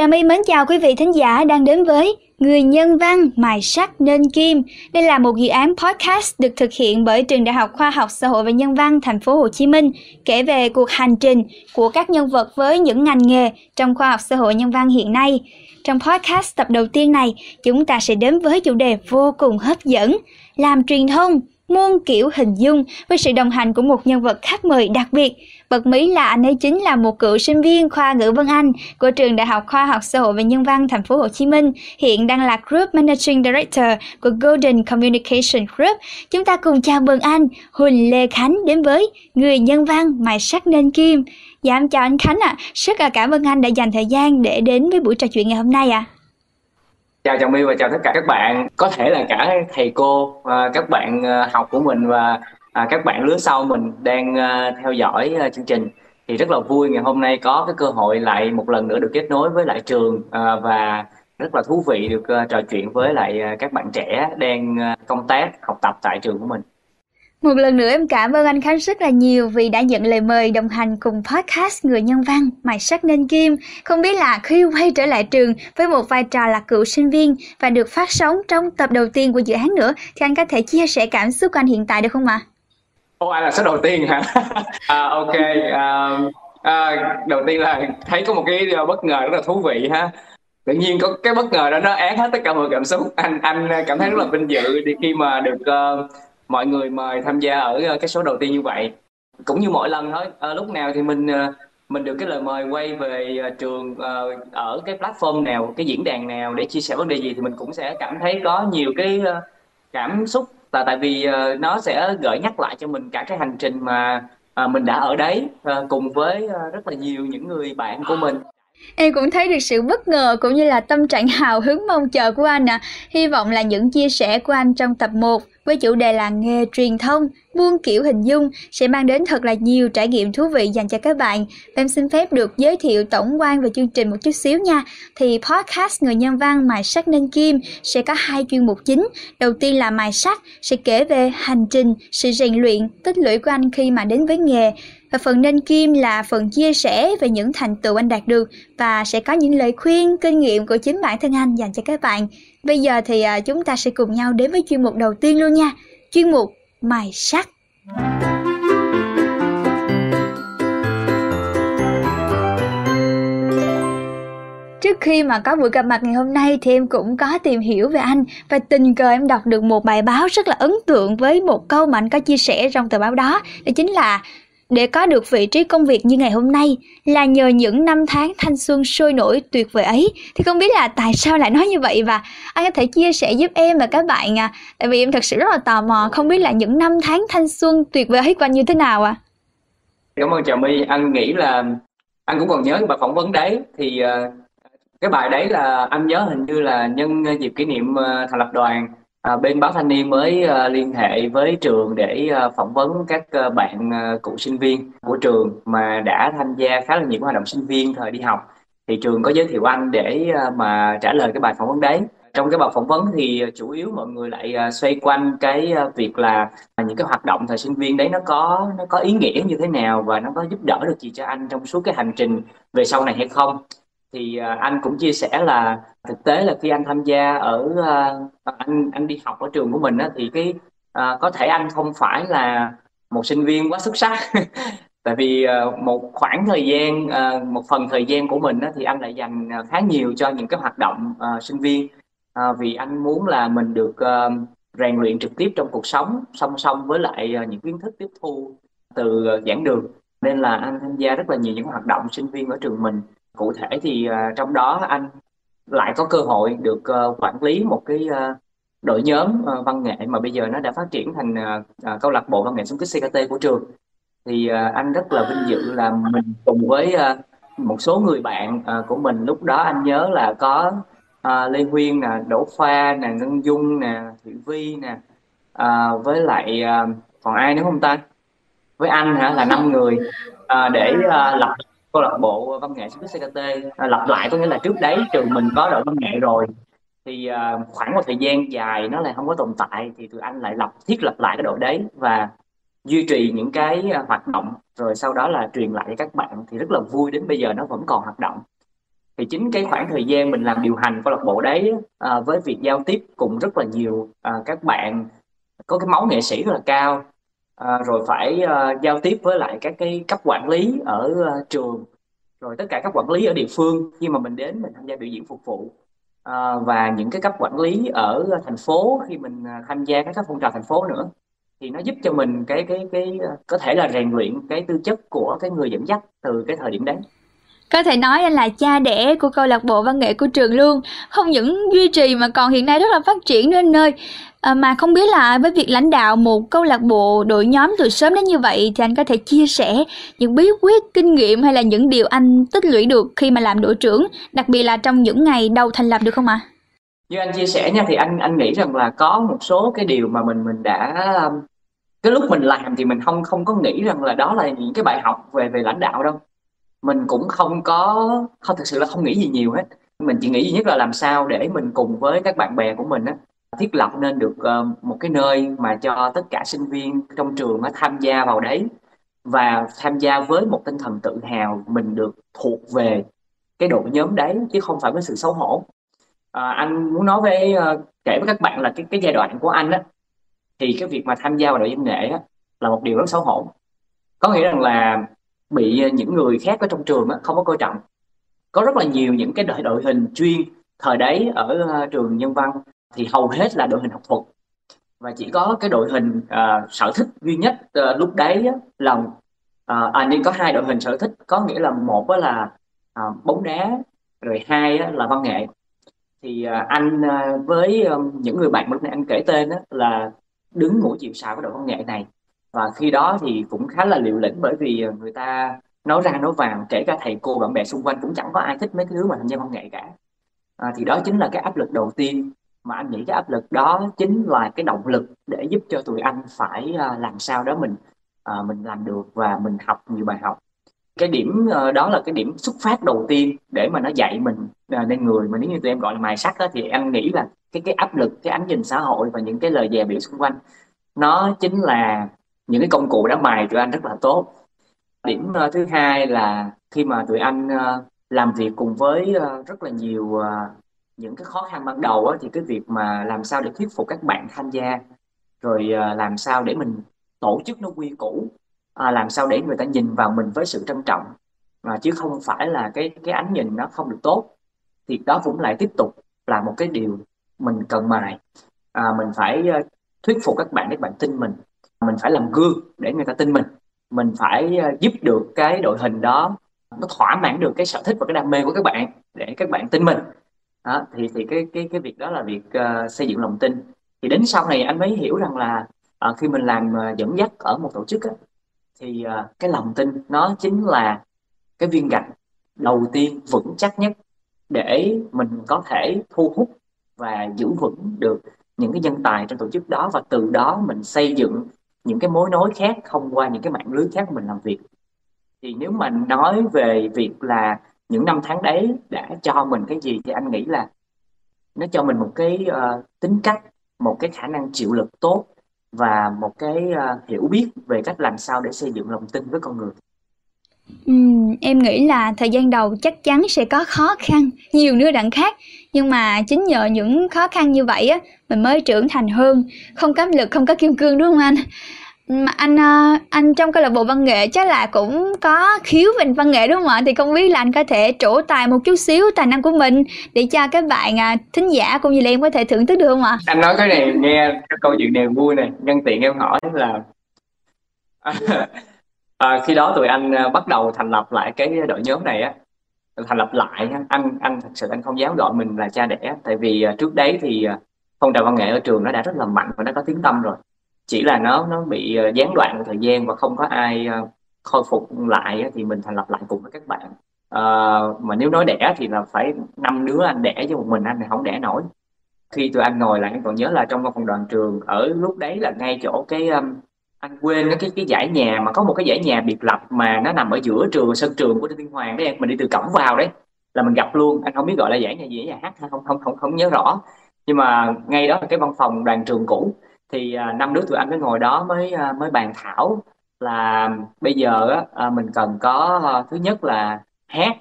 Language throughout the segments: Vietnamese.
Trà My mến chào quý vị thính giả đang đến với Người nhân văn mài sắc nên kim. Đây là một dự án podcast được thực hiện bởi Trường Đại học Khoa học Xã hội và Nhân văn Thành phố Hồ Chí Minh, kể về cuộc hành trình của các nhân vật với những ngành nghề trong khoa học xã hội nhân văn hiện nay. Trong podcast tập đầu tiên này, chúng ta sẽ đến với chủ đề vô cùng hấp dẫn, làm truyền thông muôn kiểu hình dung với sự đồng hành của một nhân vật khách mời đặc biệt. Bật mí là anh ấy chính là một cựu sinh viên khoa ngữ văn Anh của trường Đại học Khoa học Xã hội và Nhân văn Thành phố Hồ Chí Minh, hiện đang là Group Managing Director của Golden Communication Group. Chúng ta cùng chào mừng anh Huỳnh Lê Khánh đến với Người nhân văn mài sắc nên kim. Dạ em chào anh Khánh ạ, à. rất là cảm ơn anh đã dành thời gian để đến với buổi trò chuyện ngày hôm nay ạ. À chào chào My và chào tất cả các bạn có thể là cả thầy cô à, các bạn à, học của mình và à, các bạn lứa sau mình đang à, theo dõi à, chương trình thì rất là vui ngày hôm nay có cái cơ hội lại một lần nữa được kết nối với lại trường à, và rất là thú vị được trò chuyện với lại các bạn trẻ đang công tác học tập tại trường của mình một lần nữa em cảm ơn anh Khánh rất là nhiều vì đã nhận lời mời đồng hành cùng podcast Người Nhân Văn Mài Sắc Nên Kim. Không biết là khi quay trở lại trường với một vai trò là cựu sinh viên và được phát sóng trong tập đầu tiên của dự án nữa thì anh có thể chia sẻ cảm xúc của anh hiện tại được không ạ? Ồ, anh là số đầu tiên hả? à, ok. À, à, đầu tiên là thấy có một cái bất ngờ rất là thú vị ha tự nhiên có cái bất ngờ đó nó án hết tất cả mọi cảm xúc anh anh cảm thấy rất là vinh dự khi mà được uh, mọi người mời tham gia ở ờ, cái số đầu tiên như vậy cũng như mỗi lần thôi à, lúc nào thì mình ờ, mình được cái lời mời quay về trường ở cái platform nào cái diễn đàn nào để chia sẻ vấn đề gì thì mình cũng sẽ cảm thấy có nhiều cái cảm xúc là tại vì ờ, nó sẽ gợi nhắc lại cho mình cả cái hành trình mà ờ, mình đã ở đấy ờ, cùng với rất là nhiều những người bạn của mình Em cũng thấy được sự bất ngờ cũng như là tâm trạng hào hứng mong chờ của anh ạ. À. Hy vọng là những chia sẻ của anh trong tập 1 với chủ đề là nghề truyền thông, muôn kiểu hình dung sẽ mang đến thật là nhiều trải nghiệm thú vị dành cho các bạn. Em xin phép được giới thiệu tổng quan về chương trình một chút xíu nha. Thì podcast Người Nhân Văn Mài Sắc Nên Kim sẽ có hai chuyên mục chính. Đầu tiên là Mài Sắc sẽ kể về hành trình, sự rèn luyện, tích lũy của anh khi mà đến với nghề. Và phần nên kim là phần chia sẻ về những thành tựu anh đạt được và sẽ có những lời khuyên, kinh nghiệm của chính bản thân anh dành cho các bạn. Bây giờ thì à, chúng ta sẽ cùng nhau đến với chuyên mục đầu tiên luôn nha. Chuyên mục Mài sắc. Trước khi mà có buổi gặp mặt ngày hôm nay thì em cũng có tìm hiểu về anh và tình cờ em đọc được một bài báo rất là ấn tượng với một câu mà anh có chia sẻ trong tờ báo đó. Đó chính là để có được vị trí công việc như ngày hôm nay là nhờ những năm tháng thanh xuân sôi nổi tuyệt vời ấy. Thì không biết là tại sao lại nói như vậy và anh có thể chia sẻ giúp em và các bạn à. Tại vì em thật sự rất là tò mò, không biết là những năm tháng thanh xuân tuyệt vời ấy qua như thế nào à. Cảm ơn Trà My. Anh nghĩ là, anh cũng còn nhớ cái bài phỏng vấn đấy, thì ờ, cái bài đấy là anh nhớ hình như là nhân dịp kỷ niệm ờ, thành lập đoàn À, bên báo thanh niên mới uh, liên hệ với trường để uh, phỏng vấn các uh, bạn uh, cựu sinh viên của trường mà đã tham gia khá là nhiều hoạt động sinh viên thời đi học. Thì trường có giới thiệu anh để uh, mà trả lời cái bài phỏng vấn đấy. Trong cái bài phỏng vấn thì chủ yếu mọi người lại uh, xoay quanh cái uh, việc là những cái hoạt động thời sinh viên đấy nó có nó có ý nghĩa như thế nào và nó có giúp đỡ được gì cho anh trong suốt cái hành trình về sau này hay không. Thì uh, anh cũng chia sẻ là thực tế là khi anh tham gia ở uh, anh anh đi học ở trường của mình á, thì cái uh, có thể anh không phải là một sinh viên quá xuất sắc. Tại vì uh, một khoảng thời gian uh, một phần thời gian của mình á, thì anh lại dành khá nhiều cho những cái hoạt động uh, sinh viên. Uh, vì anh muốn là mình được uh, rèn luyện trực tiếp trong cuộc sống song song với lại uh, những kiến thức tiếp thu từ uh, giảng đường. Nên là anh tham gia rất là nhiều những hoạt động sinh viên ở trường mình. Cụ thể thì uh, trong đó anh lại có cơ hội được uh, quản lý một cái uh, đội nhóm uh, văn nghệ mà bây giờ nó đã phát triển thành uh, uh, câu lạc bộ văn nghệ xung kích CKT của trường. Thì uh, anh rất là vinh dự là mình cùng với uh, một số người bạn uh, của mình lúc đó anh nhớ là có uh, Lê Huyên nè, Đỗ Khoa nè, Ngân Dung nè, Thủy Vi nè, uh, với lại uh, còn ai nữa không ta? Với anh hả? Là năm người. Uh, để uh, lập câu lạc bộ văn nghệ xuất kích CKT à, lại có nghĩa là trước đấy trường mình có đội văn nghệ rồi. Thì à, khoảng một thời gian dài nó lại không có tồn tại thì tụi anh lại lập thiết lập lại cái đội đấy và duy trì những cái à, hoạt động. Rồi sau đó là truyền lại cho các bạn thì rất là vui đến bây giờ nó vẫn còn hoạt động. Thì chính cái khoảng thời gian mình làm điều hành câu lạc bộ đấy à, với việc giao tiếp cùng rất là nhiều à, các bạn có cái máu nghệ sĩ rất là cao à, rồi phải à, giao tiếp với lại các cái cấp quản lý ở à, trường. Rồi tất cả các quản lý ở địa phương khi mà mình đến mình tham gia biểu diễn phục vụ. À, và những cái cấp quản lý ở thành phố khi mình à, tham gia các các phong trào thành phố nữa thì nó giúp cho mình cái cái cái à, có thể là rèn luyện cái tư chất của cái người dẫn dắt từ cái thời điểm đấy. Có thể nói anh là cha đẻ của câu lạc bộ văn nghệ của trường luôn. Không những duy trì mà còn hiện nay rất là phát triển đến nơi à, mà không biết là với việc lãnh đạo một câu lạc bộ đội nhóm từ sớm đến như vậy thì anh có thể chia sẻ những bí quyết kinh nghiệm hay là những điều anh tích lũy được khi mà làm đội trưởng đặc biệt là trong những ngày đầu thành lập được không ạ à? như anh chia sẻ nha thì anh anh nghĩ rằng là có một số cái điều mà mình mình đã um, cái lúc mình làm thì mình không không có nghĩ rằng là đó là những cái bài học về về lãnh đạo đâu mình cũng không có không thực sự là không nghĩ gì nhiều hết mình chỉ nghĩ duy nhất là làm sao để mình cùng với các bạn bè của mình á thiết lập nên được uh, một cái nơi mà cho tất cả sinh viên trong trường á, tham gia vào đấy và tham gia với một tinh thần tự hào mình được thuộc về cái đội nhóm đấy chứ không phải với sự xấu hổ. À, anh muốn nói với uh, kể với các bạn là cái cái giai đoạn của anh á thì cái việc mà tham gia vào đội văn nghệ á, là một điều rất xấu hổ. Có nghĩa rằng là bị những người khác ở trong trường á, không có coi trọng. Có rất là nhiều những cái đội đội hình chuyên thời đấy ở uh, trường nhân văn thì hầu hết là đội hình học thuật. Và chỉ có cái đội hình uh, sở thích duy nhất uh, lúc đấy là uh, à nên có hai đội hình sở thích. Có nghĩa là một là uh, bóng đá rồi hai là văn nghệ. Thì uh, anh uh, với um, những người bạn lúc nãy anh kể tên là đứng mũi chịu sào của đội văn nghệ này. Và khi đó thì cũng khá là liều lĩnh bởi vì người ta nói ra nói vào kể cả thầy cô bạn bè xung quanh cũng chẳng có ai thích mấy cái thứ mà tham gia văn nghệ cả. À, thì đó chính là cái áp lực đầu tiên mà anh nghĩ cái áp lực đó chính là cái động lực để giúp cho tụi anh phải uh, làm sao đó mình uh, mình làm được và mình học nhiều bài học. Cái điểm uh, đó là cái điểm xuất phát đầu tiên để mà nó dạy mình uh, nên người mà nếu như tụi em gọi là mài sắt đó, thì anh nghĩ là cái cái áp lực cái ánh nhìn xã hội và những cái lời dè biểu xung quanh nó chính là những cái công cụ đã mài tụi anh rất là tốt. Điểm uh, thứ hai là khi mà tụi anh uh, làm việc cùng với uh, rất là nhiều uh, những cái khó khăn ban đầu á, thì cái việc mà làm sao để thuyết phục các bạn tham gia rồi ờ, làm sao để mình tổ chức nó quy củ à, làm sao để người ta nhìn vào mình với sự trân trọng mà chứ không phải là cái cái ánh nhìn nó không được tốt thì đó cũng lại tiếp tục là một cái điều mình cần mài à, mình phải ờ, thuyết phục các bạn các bạn tin mình. Mình phải làm gương để người ta tin mình. Mình phải ờ, giúp được cái đội hình đó nó thỏa mãn được cái sở thích và cái đam mê của các bạn để các bạn tin mình đó, thì thì cái cái cái việc đó là việc uh, xây dựng lòng tin. Thì đến sau này anh mới hiểu rằng là uh, khi mình làm uh, dẫn dắt ở một tổ chức á, thì uh, cái lòng tin nó chính là cái viên gạch đầu tiên vững chắc nhất để mình có thể thu hút và giữ vững được những cái nhân tài trong tổ chức đó và từ đó mình xây dựng những cái mối nối khác thông qua những cái mạng lưới khác mình làm việc. Thì nếu mà nói về việc là những năm tháng đấy đã cho mình cái gì thì anh nghĩ là nó cho mình một cái uh, tính cách một cái khả năng chịu lực tốt và một cái uh, hiểu biết về cách làm sao để xây dựng lòng tin với con người. Ừ, em nghĩ là thời gian đầu chắc chắn sẽ có khó khăn nhiều nữa đặng khác. Nhưng mà chính nhờ những khó khăn như vậy á mình mới trưởng thành hơn. Không có lực không có kim cương đúng không anh? Mà anh ờ, anh trong câu lạc bộ văn nghệ chắc là cũng có khiếu về văn nghệ đúng không ạ? Thì không biết là anh có thể trổ tài một chút xíu tài năng của mình để cho các bạn à, thính giả cũng như là em có thể thưởng thức được không ạ? Anh nói cái này nghe cái câu chuyện này vui này nhân tiện em hỏi là à, khi đó tụi anh à, bắt đầu thành lập lại cái đội nhóm này á thành lập lại anh anh thật sự anh không dám gọi mình là cha đẻ tại vì à, trước đấy thì phong trào văn nghệ ở trường nó đã rất là mạnh và nó có tiếng tâm rồi chỉ là nó nó bị ờ, gián đoạn thời gian và không có ai ờ, khôi phục lại thì mình thành lập lại cùng với các bạn. À, mà nếu nói đẻ thì là phải năm đứa anh đẻ cho một mình anh thì không đẻ nổi. Khi tụi anh ngồi lại anh còn nhớ là trong văn phòng đoàn trường ở lúc đấy là ngay chỗ cái um, anh quên cái cái giải nhà mà có một cái giải nhà biệt lập mà nó nằm ở giữa trường sân trường của Đinh Tiên Hoàng đấy em mình đi từ cổng vào đấy là mình gặp luôn. Anh không biết gọi là giải nhà gì nhà hát không không không không nhớ rõ. Nhưng mà ngay đó là cái văn phòng đoàn trường cũ thì à, năm đứa tụi anh mới ngồi đó mới à, mới bàn thảo là bây giờ á, à, mình cần có à, thứ nhất là hát.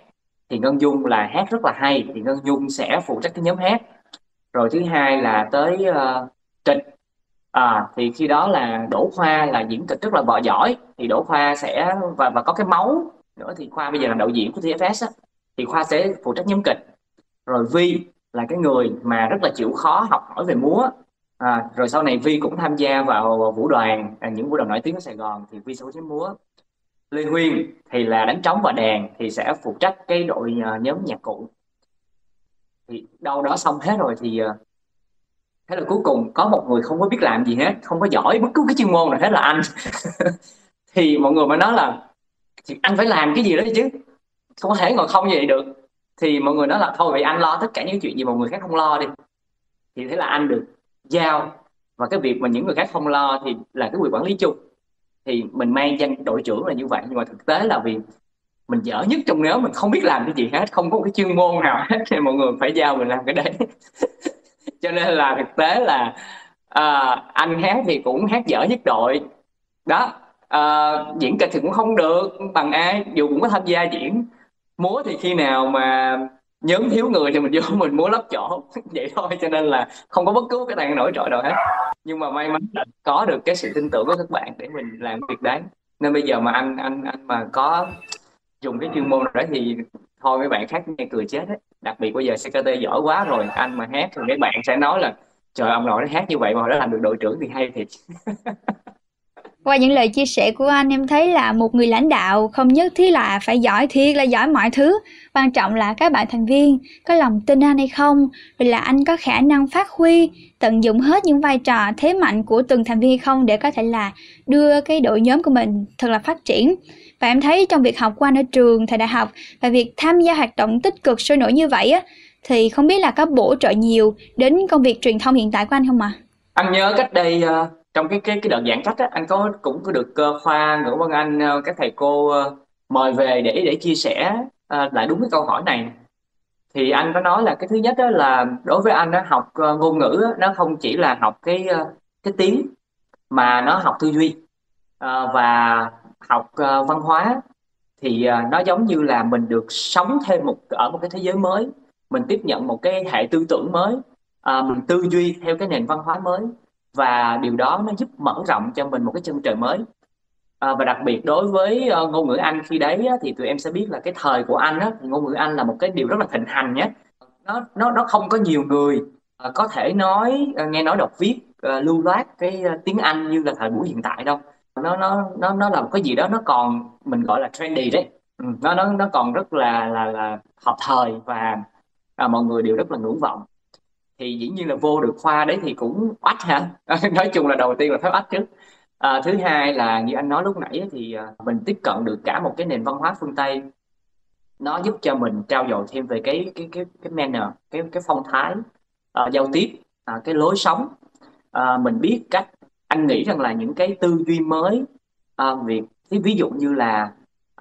Thì Ngân Dung là hát rất là hay thì Ngân Dung sẽ phụ trách cái nhóm hát. Rồi thứ hai là tới uh, kịch. À, thì khi đó là Đỗ Khoa là diễn kịch rất là bọ giỏi. Thì Đỗ Khoa sẽ và và có cái máu nữa. Thì Khoa bây giờ là đạo diễn của TFS á, thì Khoa sẽ phụ trách nhóm kịch. Rồi Vi là cái người mà rất là chịu khó học hỏi về múa à, rồi sau này Vi cũng tham gia vào vũ đoàn à, những vũ đoàn nổi tiếng ở Sài Gòn thì Vi sẽ có múa Lê Huyên thì là đánh trống và đàn thì sẽ phụ trách cái đội uh, nhóm nhạc cụ. Thì đâu đó xong hết rồi thì uh, thế là cuối cùng có một người không có biết làm gì hết không có giỏi bất cứ cái chuyên môn nào hết là anh. Thì mọi người mới nói là anh phải làm cái gì đó chứ không có thể ngồi không vậy được. Thì mọi người nói là thôi vậy anh lo tất cả những chuyện gì mọi người khác không lo đi. Thì thế là anh được giao. Và cái việc mà những người khác không lo thì là cái quyền quản lý chung. Thì mình mang danh đội trưởng là như vậy nhưng mà thực tế là vì mình dở nhất trong nếu mình không biết làm cái gì hết không có một cái chuyên môn nào hết thì mọi người phải giao mình làm cái đấy. Cho nên là thực tế là uh, anh hát thì cũng hát dở nhất đội. Đó uh, diễn kịch thì cũng không được bằng ai dù cũng có tham gia diễn múa thì khi nào mà nhóm thiếu người thì mình vô mình muốn lấp chỗ. Vậy thôi, cho nên là không có bất cứ cái đàn nổi trội nào hết. Nhưng mà may mắn là có được cái sự tin tưởng của các bạn để mình làm việc đấy. Nên bây giờ mà anh anh anh mà có dùng cái chuyên môn đó thì thôi, mấy bạn khác nghe cười chết đấy. Đặc biệt bây giờ CKT giỏi quá rồi, anh mà hát thì mấy bạn sẽ nói là, trời ông nội nó hát như vậy mà nó làm được đội trưởng thì hay thiệt. qua những lời chia sẻ của anh em thấy là một người lãnh đạo không nhất thiết là phải giỏi thiệt là giỏi mọi thứ quan trọng là các bạn thành viên có lòng tin anh hay không rồi là anh có khả năng phát huy tận dụng hết những vai trò thế mạnh của từng thành viên hay không để có thể là đưa cái đội nhóm của mình thật là phát triển và em thấy trong việc học của anh ở trường thời đại học và việc tham gia hoạt động tích cực sôi nổi như vậy á thì không biết là có bổ trợ nhiều đến công việc truyền thông hiện tại của anh không ạ? À? Anh nhớ cách đây uh, trong cái cái cái đợt giãn cách á, anh có cũng có được uh, khoa ngữ văn anh uh, các thầy cô uh, mời về để để chia sẻ uh, lại đúng cái câu hỏi này. Thì anh có nói là cái thứ nhất đó là đối với anh đó học uh, ngôn ngữ đó, nó không chỉ là học cái uh, cái tiếng mà nó học tư duy. Uh, và học uh, văn hóa thì uh, nó giống như là mình được sống thêm một ở một cái thế giới mới mình tiếp nhận một cái hệ tư tưởng mới uh, mình tư duy theo cái nền văn hóa mới và điều đó nó giúp mở rộng cho mình một cái chân trời mới. À, và đặc biệt đối với uh, ngôn ngữ Anh khi đấy á, thì tụi em sẽ biết là cái thời của Anh á, thì ngôn ngữ Anh là một cái điều rất là thịnh hành nhé. Nó nó nó không có nhiều người uh, có thể nói uh, nghe nói đọc viết uh, lưu loát cái uh, tiếng Anh như là thời buổi hiện tại đâu. Nó nó nó nó là một cái gì đó nó còn mình gọi là trendy đấy. Ừ, nó nó nó còn rất là là là hợp thời và à, mọi người đều rất là ngưỡng vọng thì dĩ nhiên là vô được khoa đấy thì cũng oách ha. Nói chung là đầu tiên là phải oách trước à, thứ hai là như anh nói lúc nãy thì à, mình tiếp cận được cả một cái nền văn hóa phương tây. Nó giúp cho mình trao dồi thêm về cái cái cái cái manner cái cái phong thái uh, giao tiếp uh, cái lối sống. Uh, mình biết cách anh nghĩ rằng là những cái tư duy mới uh, việc ví dụ như là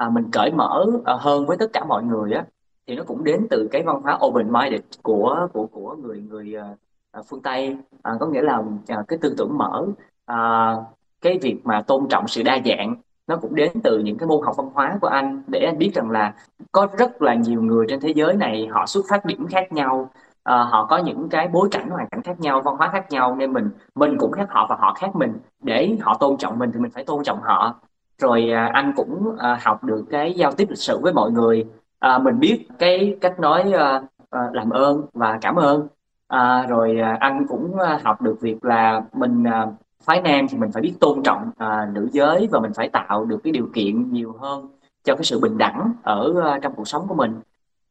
uh, mình cởi mở uh, hơn với tất cả mọi người á thì nó cũng đến từ cái văn hóa open minded của của của người người uh, phương Tây. Uh, có nghĩa là uh, cái tư tưởng mở uh, cái việc mà tôn trọng sự đa dạng nó cũng đến từ những cái môn học văn hóa của anh. Để anh biết rằng là có rất là nhiều người trên thế giới này họ xuất phát điểm khác nhau uh, họ có những cái bối cảnh hoàn cảnh khác nhau văn hóa khác nhau nên mình mình cũng khác họ và họ khác mình. Để họ tôn trọng mình thì mình phải tôn trọng họ. Rồi uh, anh cũng uh, học được cái giao tiếp lịch sử với mọi người à, mình biết cái cách nói à, làm ơn và cảm ơn. À, rồi à, anh cũng học được việc là mình à, phái nam thì mình phải biết tôn trọng à, nữ giới và mình phải tạo được cái điều kiện nhiều hơn cho cái sự bình đẳng ở à, trong cuộc sống của mình.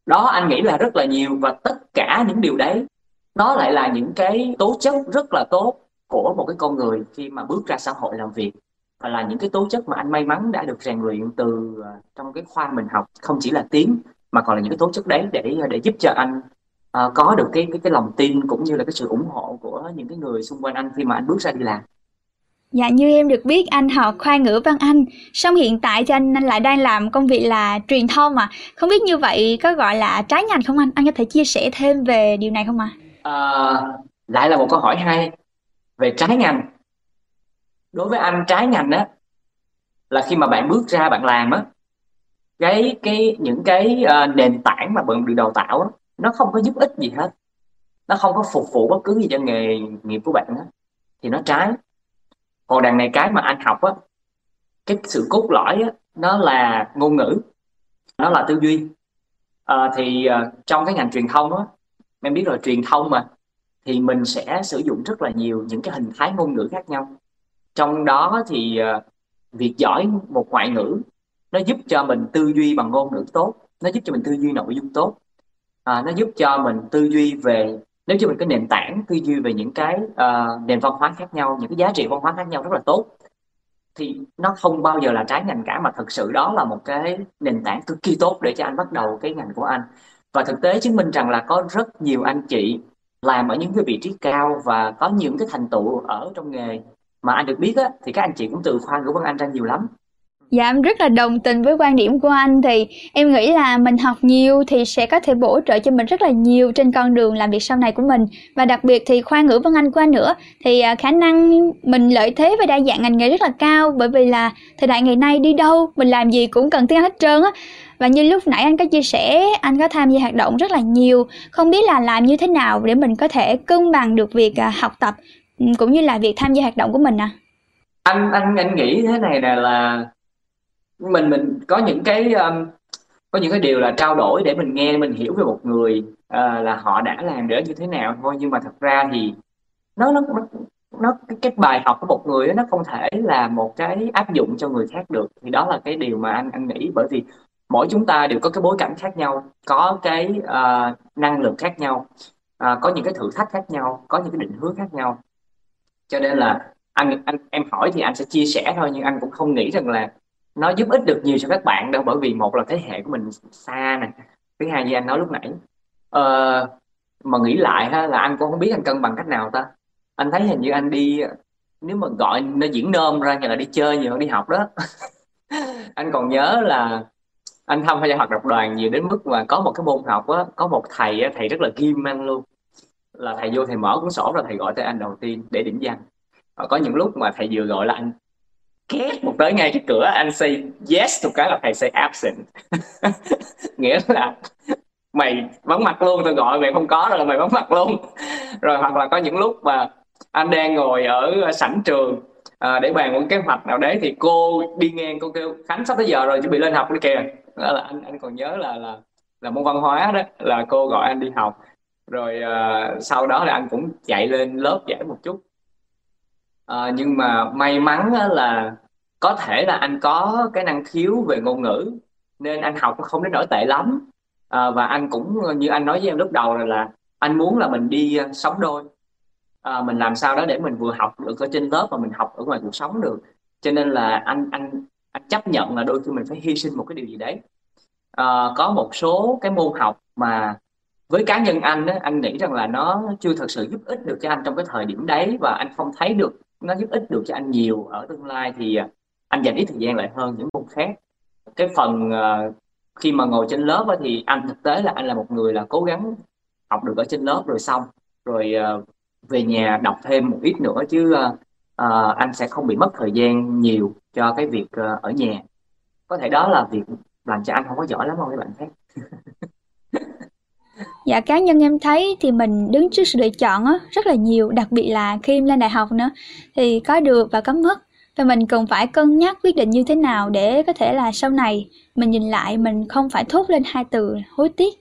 Đó anh nghĩ là rất là nhiều và tất cả những điều đấy nó lại là những cái tố chất rất là tốt của một cái con người khi mà bước ra xã hội làm việc và là những cái tố chất mà anh may mắn đã được rèn luyện từ uh, trong cái khoa mình học không chỉ là tiếng mà còn là những cái tố chất đấy để để giúp cho anh uh, có được cái cái cái lòng tin cũng như là cái sự ủng hộ của những cái người xung quanh anh khi mà anh bước ra đi làm Dạ như em được biết anh học khoa ngữ văn Anh, song hiện tại thì anh, anh lại đang làm công việc là truyền thông mà. Không biết như vậy có gọi là trái ngành không anh? Anh có thể chia sẻ thêm về điều này không ạ? À? À, lại là một câu hỏi hay về trái ngành đối với anh trái ngành á là khi mà bạn bước ra bạn làm á cái cái những cái uh, nền tảng mà bạn được đào tạo á, nó không có giúp ích gì hết. Nó không có phục vụ bất cứ gì cho nghề nghiệp của bạn á thì nó trái. Còn đằng này cái mà anh học á cái sự cốt lõi á nó là ngôn ngữ nó là tư duy. À, thì uh, trong cái ngành truyền thông á em biết rồi truyền thông mà thì mình sẽ sử dụng rất là nhiều những cái hình thái ngôn ngữ khác nhau trong đó thì ờ, việc giỏi một ngoại ngữ nó giúp cho mình tư duy bằng ngôn ngữ tốt nó giúp cho mình tư duy nội dung tốt à, nó giúp cho mình tư duy về nếu cho mình có nền tảng tư duy về những cái uh, nền văn hóa khác nhau những cái giá trị văn hóa khác nhau rất là tốt. Thì nó không bao giờ là trái ngành cả mà thực sự đó là một cái nền tảng cực kỳ tốt để cho anh bắt đầu cái ngành của anh. Và thực tế chứng minh rằng là có rất nhiều anh chị làm ở những cái vị trí cao và có những cái thành tựu ở trong nghề mà anh được biết á, thì các anh chị cũng từ khoan ngữ văn anh ra nhiều lắm. Dạ em rất là đồng tình với quan điểm của anh. Thì em nghĩ là mình học nhiều thì sẽ có thể bổ trợ cho mình rất là nhiều trên con đường làm việc sau này của mình. Và đặc biệt thì khoa ngữ văn anh của anh nữa thì à, khả năng mình lợi thế và đa dạng ngành nghề rất là cao. Bởi vì là thời đại ngày nay đi đâu mình làm gì cũng cần tiếng Anh hết trơn á. Và như lúc nãy anh có chia sẻ anh có tham gia hoạt động rất là nhiều. Không biết là làm như thế nào để mình có thể cân bằng được việc à, học tập Ừ, cũng như là việc tham gia hoạt động của mình à? Anh anh anh nghĩ thế này là là mình mình có những cái um, có những cái điều là trao đổi để mình nghe mình hiểu về một người uh, là họ đã làm để như thế nào thôi. Nhưng mà thật ra thì nó nó nó, nó cái, cái bài học của một người đó, nó không thể là một cái áp dụng cho người khác được. Thì đó là cái điều mà anh anh nghĩ. Bởi vì mỗi chúng ta đều có cái bối cảnh khác nhau có cái uh, năng lực khác nhau uh, có những cái thử thách khác nhau có những cái định hướng khác nhau cho nên là anh anh em hỏi thì anh sẽ chia sẻ thôi nhưng anh cũng không nghĩ rằng là nó giúp ích được nhiều cho các bạn đâu bởi vì một là thế hệ của mình xa nè thứ hai như anh nói lúc nãy. Ờ, mà nghĩ lại ha là anh cũng không biết anh cân bằng cách nào ta. Anh thấy hình như anh đi nếu mà gọi nó diễn nôm ra như là đi chơi nhiều hơn đi học đó. Anh còn nhớ là anh tham gia hoạt động đoàn nhiều đến mức mà có một cái môn học á có một thầy á, thầy rất là kim anh luôn là thầy vô thầy mở cuốn sổ rồi thầy gọi tới anh đầu tiên để điểm danh. Và có những lúc mà thầy vừa gọi là anh két một tới ngay cái cửa anh say yes một cái là thầy say absent. Nghĩa là mày vắng mặt luôn tôi gọi mày không có rồi là mày vắng mặt luôn. Rồi hoặc là có những lúc mà anh đang ngồi ở sảnh trường à, để bàn một kế hoạch nào đấy thì cô đi ngang cô kêu khánh sắp tới giờ rồi chuẩn bị lên học. Đi kìa. Đó là anh anh còn nhớ là là là môn văn hóa đó là cô gọi anh đi học rồi uh, sau đó là anh cũng chạy lên lớp giải một chút. Uh, nhưng mà may mắn là có thể là anh có cái năng khiếu về ngôn ngữ nên anh học không đến nổi tệ lắm. Uh, và anh cũng như anh nói với em lúc đầu là, là anh muốn là mình đi uh, sống đôi. Uh, mình làm sao đó để mình vừa học được ở trên lớp và mình học ở ngoài cuộc sống được. Cho nên là anh anh anh chấp nhận là đôi khi mình phải hy sinh một cái điều gì đấy. Uh, có một số cái môn học mà với cá nhân anh đó, anh nghĩ rằng là nó chưa thật sự giúp ích được cho anh trong cái thời điểm đấy và anh không thấy được nó giúp ích được cho anh nhiều ở tương lai thì à, anh dành ít thời gian lại hơn những môn khác. Cái phần à, khi mà ngồi trên lớp thì anh thực tế là anh là một người là cố gắng học được ở trên lớp rồi xong rồi à, về nhà đọc thêm một ít nữa chứ anh sẽ không bị mất thời gian nhiều cho cái việc ở nhà. Có thể đó là việc làm cho anh không có giỏi lắm không các bạn khác. Dạ cá nhân em thấy thì mình đứng trước sự lựa chọn á, rất là nhiều, đặc biệt là khi em lên đại học nữa thì có được và có mất và mình cần phải cân nhắc quyết định như thế nào để có thể là sau này mình nhìn lại mình không phải thốt lên hai từ hối tiếc.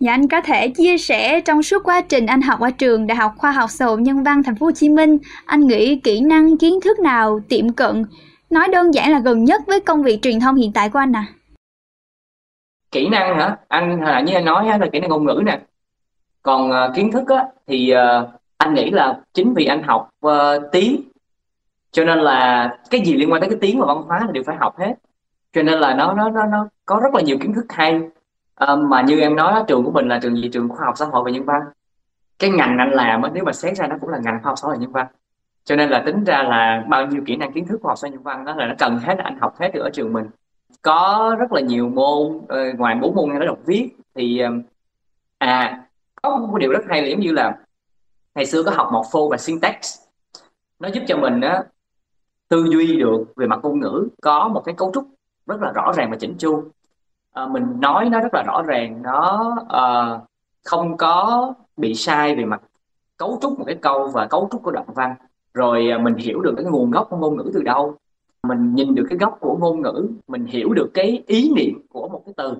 Dạ anh có thể chia sẻ trong suốt quá trình anh học ở trường Đại học Khoa học Xã hội Nhân văn Thành phố Hồ Chí Minh, anh nghĩ kỹ năng kiến thức nào tiệm cận, nói đơn giản là gần nhất với công việc truyền thông hiện tại của anh à? Kỹ năng hả? Anh là như anh nói là kỹ năng ngôn ngữ nè. Còn uh, kiến thức á, thì uh, anh nghĩ là chính vì anh học uh, tiếng cho nên là cái gì liên quan tới cái tiếng và văn hóa thì đều phải học hết. Cho nên là nó nó nó nó có rất là nhiều kiến thức hay. Uh, mà như em nói trường của mình là trường gì? Trường khoa học xã hội và nhân văn. Cái ngành anh làm nếu mà xét ra nó cũng là ngành khoa học xã hội và nhân văn. Cho nên là tính ra là bao nhiêu kỹ năng kiến thức khoa học xã hội nhân văn đó là nó cần hết anh học hết được ở trường mình có rất là nhiều môn ờ, ngoài bốn môn nghe nói đọc viết thì à có một điều rất hay là giống như là ngày xưa có học một phô và syntax. Nó giúp cho mình á, tư duy được về mặt ngôn ngữ có một cái cấu trúc rất là rõ ràng và chỉnh chu. Uh, mình nói nó rất là rõ ràng nó uh, không có bị sai về mặt cấu trúc một cái câu và cấu trúc của đoạn văn. Rồi uh, mình hiểu được cái nguồn gốc của ngôn ngữ từ đâu mình nhìn được cái gốc của ngôn ngữ mình hiểu được cái ý niệm của một cái từ.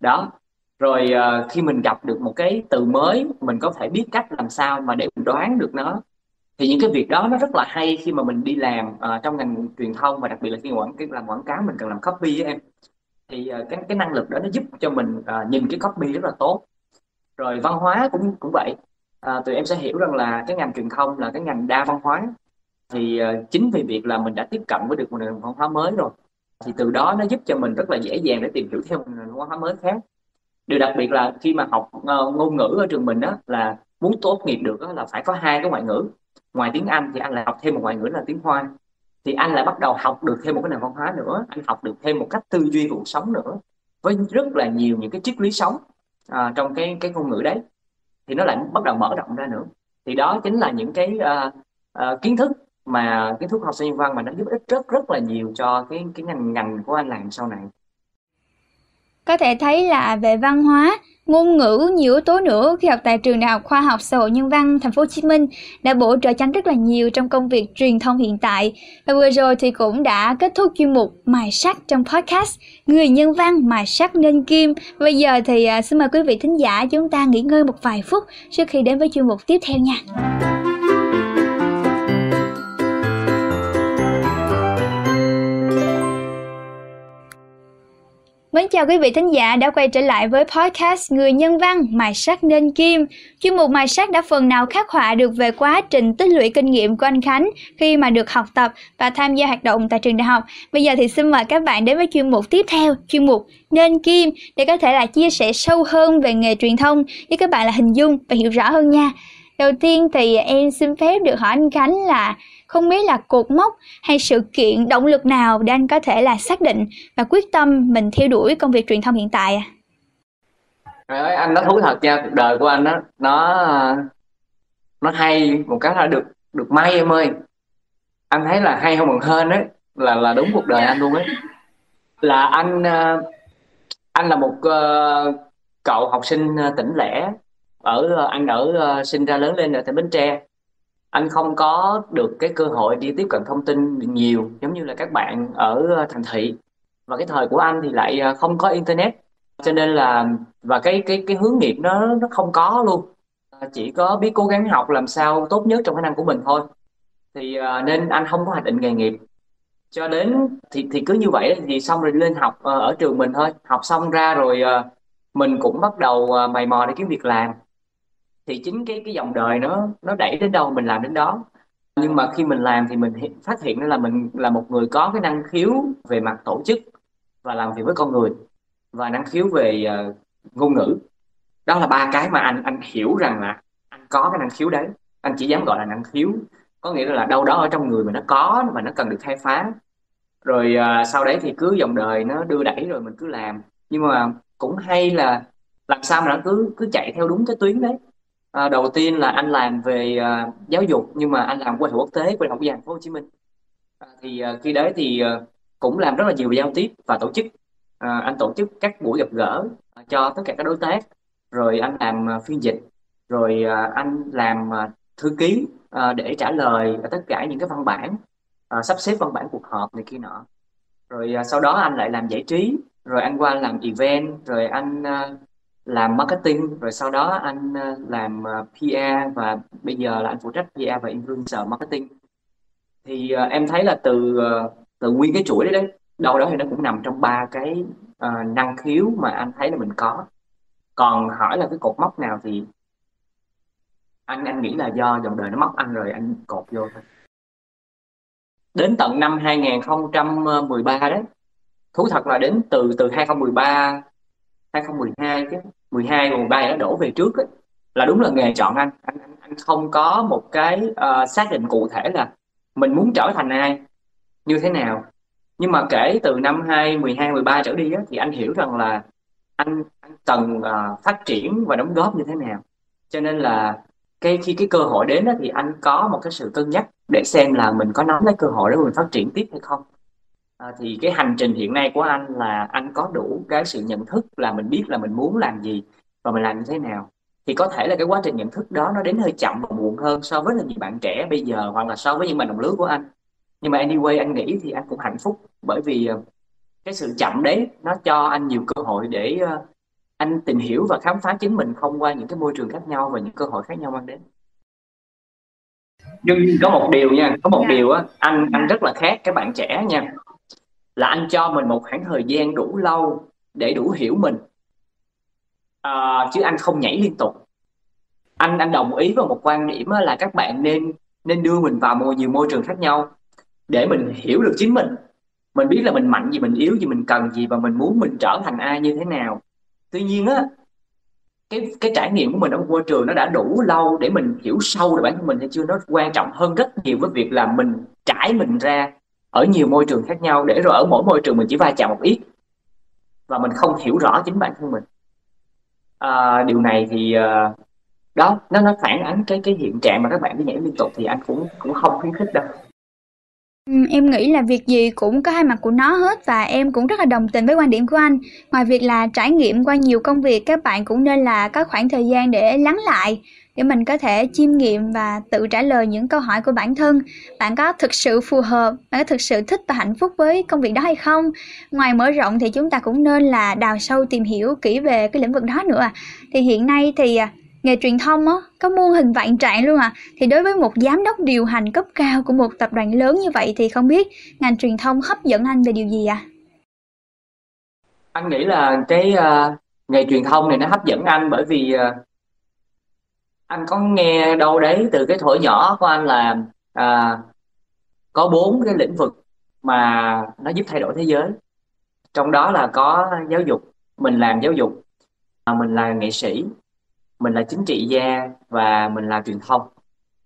Đó. Rồi uh, khi mình gặp được một cái từ mới mình có thể biết cách làm sao mà để mình đoán được nó. Thì những cái việc đó nó rất là hay khi mà mình đi làm uh, trong ngành truyền thông và đặc biệt là khi quảng cái làm quảng cáo mình cần làm copy với em. Thì uh, cái cái năng lực đó nó giúp cho mình uh, nhìn cái copy rất là tốt. Rồi văn hóa cũng cũng vậy. Uh, tụi em sẽ hiểu rằng là cái ngành truyền thông là cái ngành đa văn hóa thì uh, chính vì việc là mình đã tiếp cận với được một nền văn hóa mới rồi thì từ đó nó giúp cho mình rất là dễ dàng để tìm hiểu thêm một nền văn hóa mới khác. Điều đặc biệt là khi mà học uh, ngôn ngữ ở trường mình đó là muốn tốt nghiệp được đó, là phải có hai cái ngoại ngữ. Ngoài tiếng Anh thì anh lại học thêm một ngoại ngữ là tiếng Hoa. Thì anh lại bắt đầu học được thêm một cái nền văn hóa nữa anh học được thêm một cách tư duy cuộc sống nữa với rất là nhiều những cái triết lý sống à, trong cái cái ngôn ngữ đấy. Thì nó lại bắt đầu mở rộng ra nữa. Thì đó chính là những cái uh, uh, kiến thức mà kiến thức học sinh văn mà nó giúp ích rất rất là nhiều cho cái cái ngành ngành của anh làm sau này. Có thể thấy là về văn hóa, ngôn ngữ nhiều yếu tố nữa khi học tại trường đại học khoa học xã hội nhân văn thành phố Hồ Chí Minh đã bổ trợ chánh rất là nhiều trong công việc truyền thông hiện tại. Và vừa rồi thì cũng đã kết thúc chuyên mục mài sắc trong podcast người nhân văn, mài sắc nên kim. Bây giờ thì à, xin mời quý vị thính giả chúng ta nghỉ ngơi một vài phút trước khi đến với chuyên mục tiếp theo nha. Mến chào quý vị thính giả đã quay trở lại với podcast Người Nhân Văn Mài Sắc Nên Kim. Chuyên mục Mài Sắc đã phần nào khắc họa được về quá trình tích lũy kinh nghiệm của anh Khánh khi mà được học tập và tham gia hoạt động tại trường đại học. Bây giờ thì xin mời các bạn đến với chuyên mục tiếp theo, chuyên mục Nên Kim để có thể là chia sẻ sâu hơn về nghề truyền thông với các bạn là hình dung và hiểu rõ hơn nha. Đầu tiên thì em xin phép được hỏi anh Khánh là không biết là cột mốc hay sự kiện động lực nào để anh có thể là xác định và quyết tâm mình theo đuổi công việc truyền thông hiện tại à? Trời ơi, anh nói thú thật nha, cuộc đời của anh đó, nó nó hay một cái là được được may em ơi. Anh thấy là hay không bằng hên đấy, là là đúng cuộc đời anh luôn ấy. Là anh ờ, anh là một uh, cậu học sinh ờ, tỉnh lẻ ở anh ở sinh ra lớn lên ở tỉnh Bến Tre anh không có được cái cơ hội đi tiếp cận thông tin nhiều, giống như là các bạn ở ờ, thành thị. Và cái thời của anh thì lại ờ, không có internet. Cho nên là, và cái cái cái hướng nghiệp nó nó không có luôn. Ờ, chỉ có biết cố gắng học làm sao tốt nhất trong khả năng của mình thôi. Thì nên anh không có hoạch định nghề nghiệp. Cho đến thì thì cứ như vậy thì xong rồi lên học ở trường mình thôi. Học xong ra rồi mình cũng bắt đầu mày mò để kiếm việc làm thì chính cái cái dòng đời nó nó đẩy đến đâu mình làm đến đó. Nhưng mà khi mình làm thì mình phát hiện là mình là một người có cái năng khiếu về mặt tổ chức và làm việc với con người và năng khiếu về uh, ngôn ngữ. Đó là ba cái mà anh anh hiểu rằng là anh có cái năng khiếu đấy. Anh chỉ dám gọi là năng khiếu. Có nghĩa là đâu đó ở trong người mà nó có mà nó cần được khai phá. Rồi uh, sau đấy thì cứ dòng đời nó đưa đẩy rồi mình cứ làm. Nhưng mà cũng hay là làm sao mà nó cứ cứ chạy theo đúng cái tuyến đấy à, đầu tiên là anh làm về à, giáo dục nhưng mà anh làm quan hệ quốc tế của đại học quốc gia thành phố Hồ Chí Minh. À, thì à, khi đấy thì à, cũng làm rất là nhiều giao tiếp và tổ chức. À, anh tổ chức các buổi gặp gỡ à, cho tất cả các đối tác. Rồi anh làm à, phiên dịch. Rồi à, anh làm à, thư ký à, để trả lời tất cả những cái văn bản à, sắp xếp văn bản cuộc họp này kia nọ. Rồi à, sau đó anh lại làm giải trí. Rồi anh qua làm event. Rồi anh à, làm marketing rồi sau đó anh ờ, làm ờ, PR và bây giờ là anh phụ trách PR và influencer marketing. Thì uh, em thấy là từ uh, từ nguyên cái chuỗi đấy đấy đâu đó thì nó cũng nằm trong ba cái uh, năng khiếu mà anh thấy là mình có. Còn hỏi là cái cột mốc nào thì anh anh nghĩ là do dòng đời nó móc anh rồi anh cột vô thôi. Đến tận năm 2013 đấy. Thú thật là đến từ từ 2013 2012 chứ 12 và 13 nó đổ về trước ấy, là đúng là nghề chọn anh. Anh anh không có một cái uh, xác định cụ thể là mình muốn trở thành ai như thế nào. Nhưng mà kể từ năm 2 12 13 trở đi á, thì anh hiểu rằng là anh, anh cần uh, phát triển và đóng góp như thế nào. Cho nên là cái khi cái cơ hội đến đó, thì anh có một cái sự cân nhắc để xem là mình có nắm lấy cơ hội để mình phát triển tiếp hay không à, thì cái hành trình hiện nay của anh là anh có đủ cái sự nhận thức là mình biết là mình muốn làm gì và mình làm như thế nào thì có thể là cái quá trình nhận thức đó nó đến hơi chậm và muộn hơn so với là nhiều bạn trẻ bây giờ hoặc là so với những bạn đồng lứa của anh nhưng mà anyway anh nghĩ thì anh cũng hạnh phúc bởi vì ờ, cái sự chậm đấy nó cho anh nhiều cơ hội để ờ, anh tìm hiểu và khám phá chính mình thông qua những cái môi trường khác nhau và những cơ hội khác nhau mang đến nhưng có một điều nha có một yeah. Dạ. điều á anh anh rất là khác các bạn trẻ nha là anh cho mình một khoảng thời gian đủ lâu để đủ hiểu mình. À, chứ anh không nhảy liên tục. Anh anh đồng ý với một quan điểm là các bạn nên nên đưa mình vào một nhiều môi trường khác nhau để mình hiểu được chính mình. Mình biết là mình mạnh gì mình yếu gì mình cần gì và mình muốn mình trở thành ai như thế nào. Tuy nhiên á cái cái trải nghiệm của mình ở môi trường nó đã đủ lâu để mình hiểu sâu được bản thân mình hay chưa nó quan trọng hơn rất nhiều với việc là mình trải mình ra ở nhiều môi trường khác nhau để rồi ở mỗi môi trường mình chỉ va chạm một ít và mình không hiểu rõ chính bản thân mình à, điều này thì à, đó nó nó phản ánh cái cái hiện trạng mà các bạn cứ nhảy liên tục thì anh cũng cũng không khuyến khích đâu em nghĩ là việc gì cũng có hai mặt của nó hết và em cũng rất là đồng tình với quan điểm của anh. Ngoài việc là trải nghiệm qua nhiều công việc, các bạn cũng nên là có khoảng thời gian để lắng lại để mình có thể chiêm nghiệm và tự trả lời những câu hỏi của bản thân. Bạn có thực sự phù hợp, bạn có thực sự thích và hạnh phúc với công việc đó hay không? Ngoài mở rộng thì chúng ta cũng nên là đào sâu tìm hiểu kỹ về cái lĩnh vực đó nữa. Thì hiện nay thì à, nghề truyền thông á có muôn hình vạn trạng luôn à thì đối với một giám đốc điều hành cấp cao của một tập đoàn lớn như vậy thì không biết ngành truyền thông hấp dẫn anh về điều gì à anh nghĩ là cái uh, nghề truyền thông này nó hấp dẫn anh bởi vì uh, anh có nghe đâu đấy từ cái thuở nhỏ của anh là à, có bốn cái lĩnh vực mà nó giúp thay đổi thế giới. Trong đó là có giáo dục mình làm giáo dục à, mình là nghệ sĩ mình là chính trị gia và mình là truyền thông.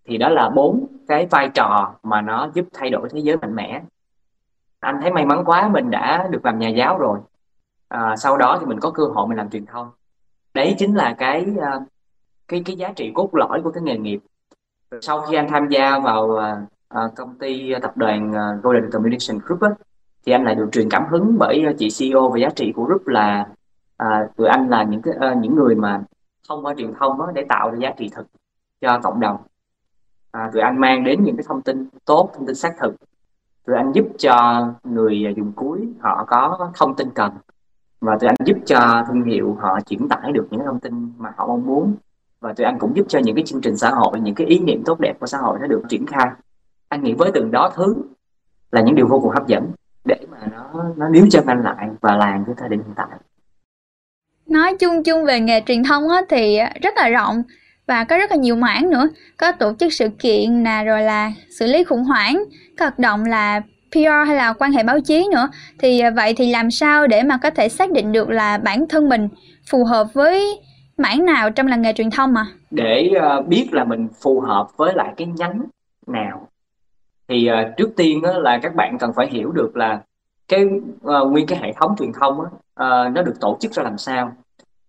Thì đó là bốn cái vai trò mà nó giúp thay đổi thế giới mạnh mẽ. Anh thấy may mắn quá mình đã được làm nhà giáo rồi. À, sau đó thì mình có cơ hội mình làm truyền thông. Đấy chính là cái à, cái cái giá trị cốt lõi của cái nghề nghiệp. Sau khi anh tham gia vào uh, công ty tập đoàn uh, Golden Communication Group ấy, thì anh lại được truyền cảm hứng bởi chị CEO và giá trị của group là uh, tụi anh là những cái uh, những người mà thông qua truyền thông đó để tạo ra giá trị thực cho cộng đồng. À, tụi anh mang đến những cái thông tin tốt thông tin xác thực. Tụi anh giúp cho người dùng cuối họ có thông tin cần. Và tụi anh giúp cho thương hiệu họ chuyển tải được những thông tin mà họ mong muốn và tụi anh cũng giúp cho những cái chương trình xã hội những cái ý niệm tốt đẹp của xã hội nó được triển khai. Anh nghĩ với từng đó thứ là những điều vô cùng hấp dẫn để mà nó nó níu chân anh lại và làm cho thời điểm hiện tại. Nói chung chung về nghề truyền thông á, thì rất là rộng và có rất là nhiều mảng nữa. Có tổ chức sự kiện nè rồi là xử lý khủng hoảng có hoạt động là PR hay là quan hệ báo chí nữa. Thì à, vậy thì làm sao để mà có thể xác định được là bản thân mình phù hợp với mảng nào trong làng nghề truyền thông mà để uh, biết là mình phù hợp với lại cái nhánh nào thì uh, trước tiên uh, là các bạn cần phải hiểu được là cái uh, nguyên cái hệ thống truyền thông uh, nó được tổ chức ra làm sao.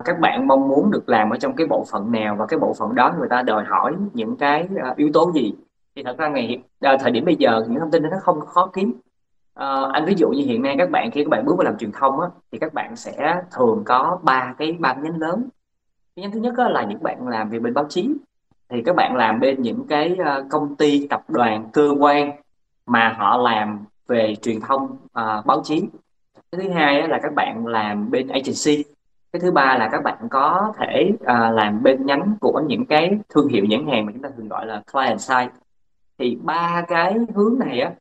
Các bạn mong muốn được làm ở trong cái bộ phận nào và cái bộ phận đó người ta đòi hỏi những cái uh, yếu tố gì? Thì thật ra ngày uh, thời điểm bây giờ những thông tin đó nó không khó kiếm. Uh, anh ví dụ như hiện nay các bạn khi các bạn bước vào làm truyền thông á, thì các bạn sẽ thường có ba cái ba nhánh lớn cái thứ nhất là những bạn làm về bên báo chí. Thì các bạn làm bên những cái ờ, công ty tập đoàn cơ quan mà họ làm về truyền thông uh, báo chí. Cái thứ hai là các bạn làm bên agency. Cái thứ ba là các bạn có thể uh, làm bên nhánh của những cái thương hiệu nhãn hàng mà chúng ta thường gọi là client side. Thì ba cái hướng này á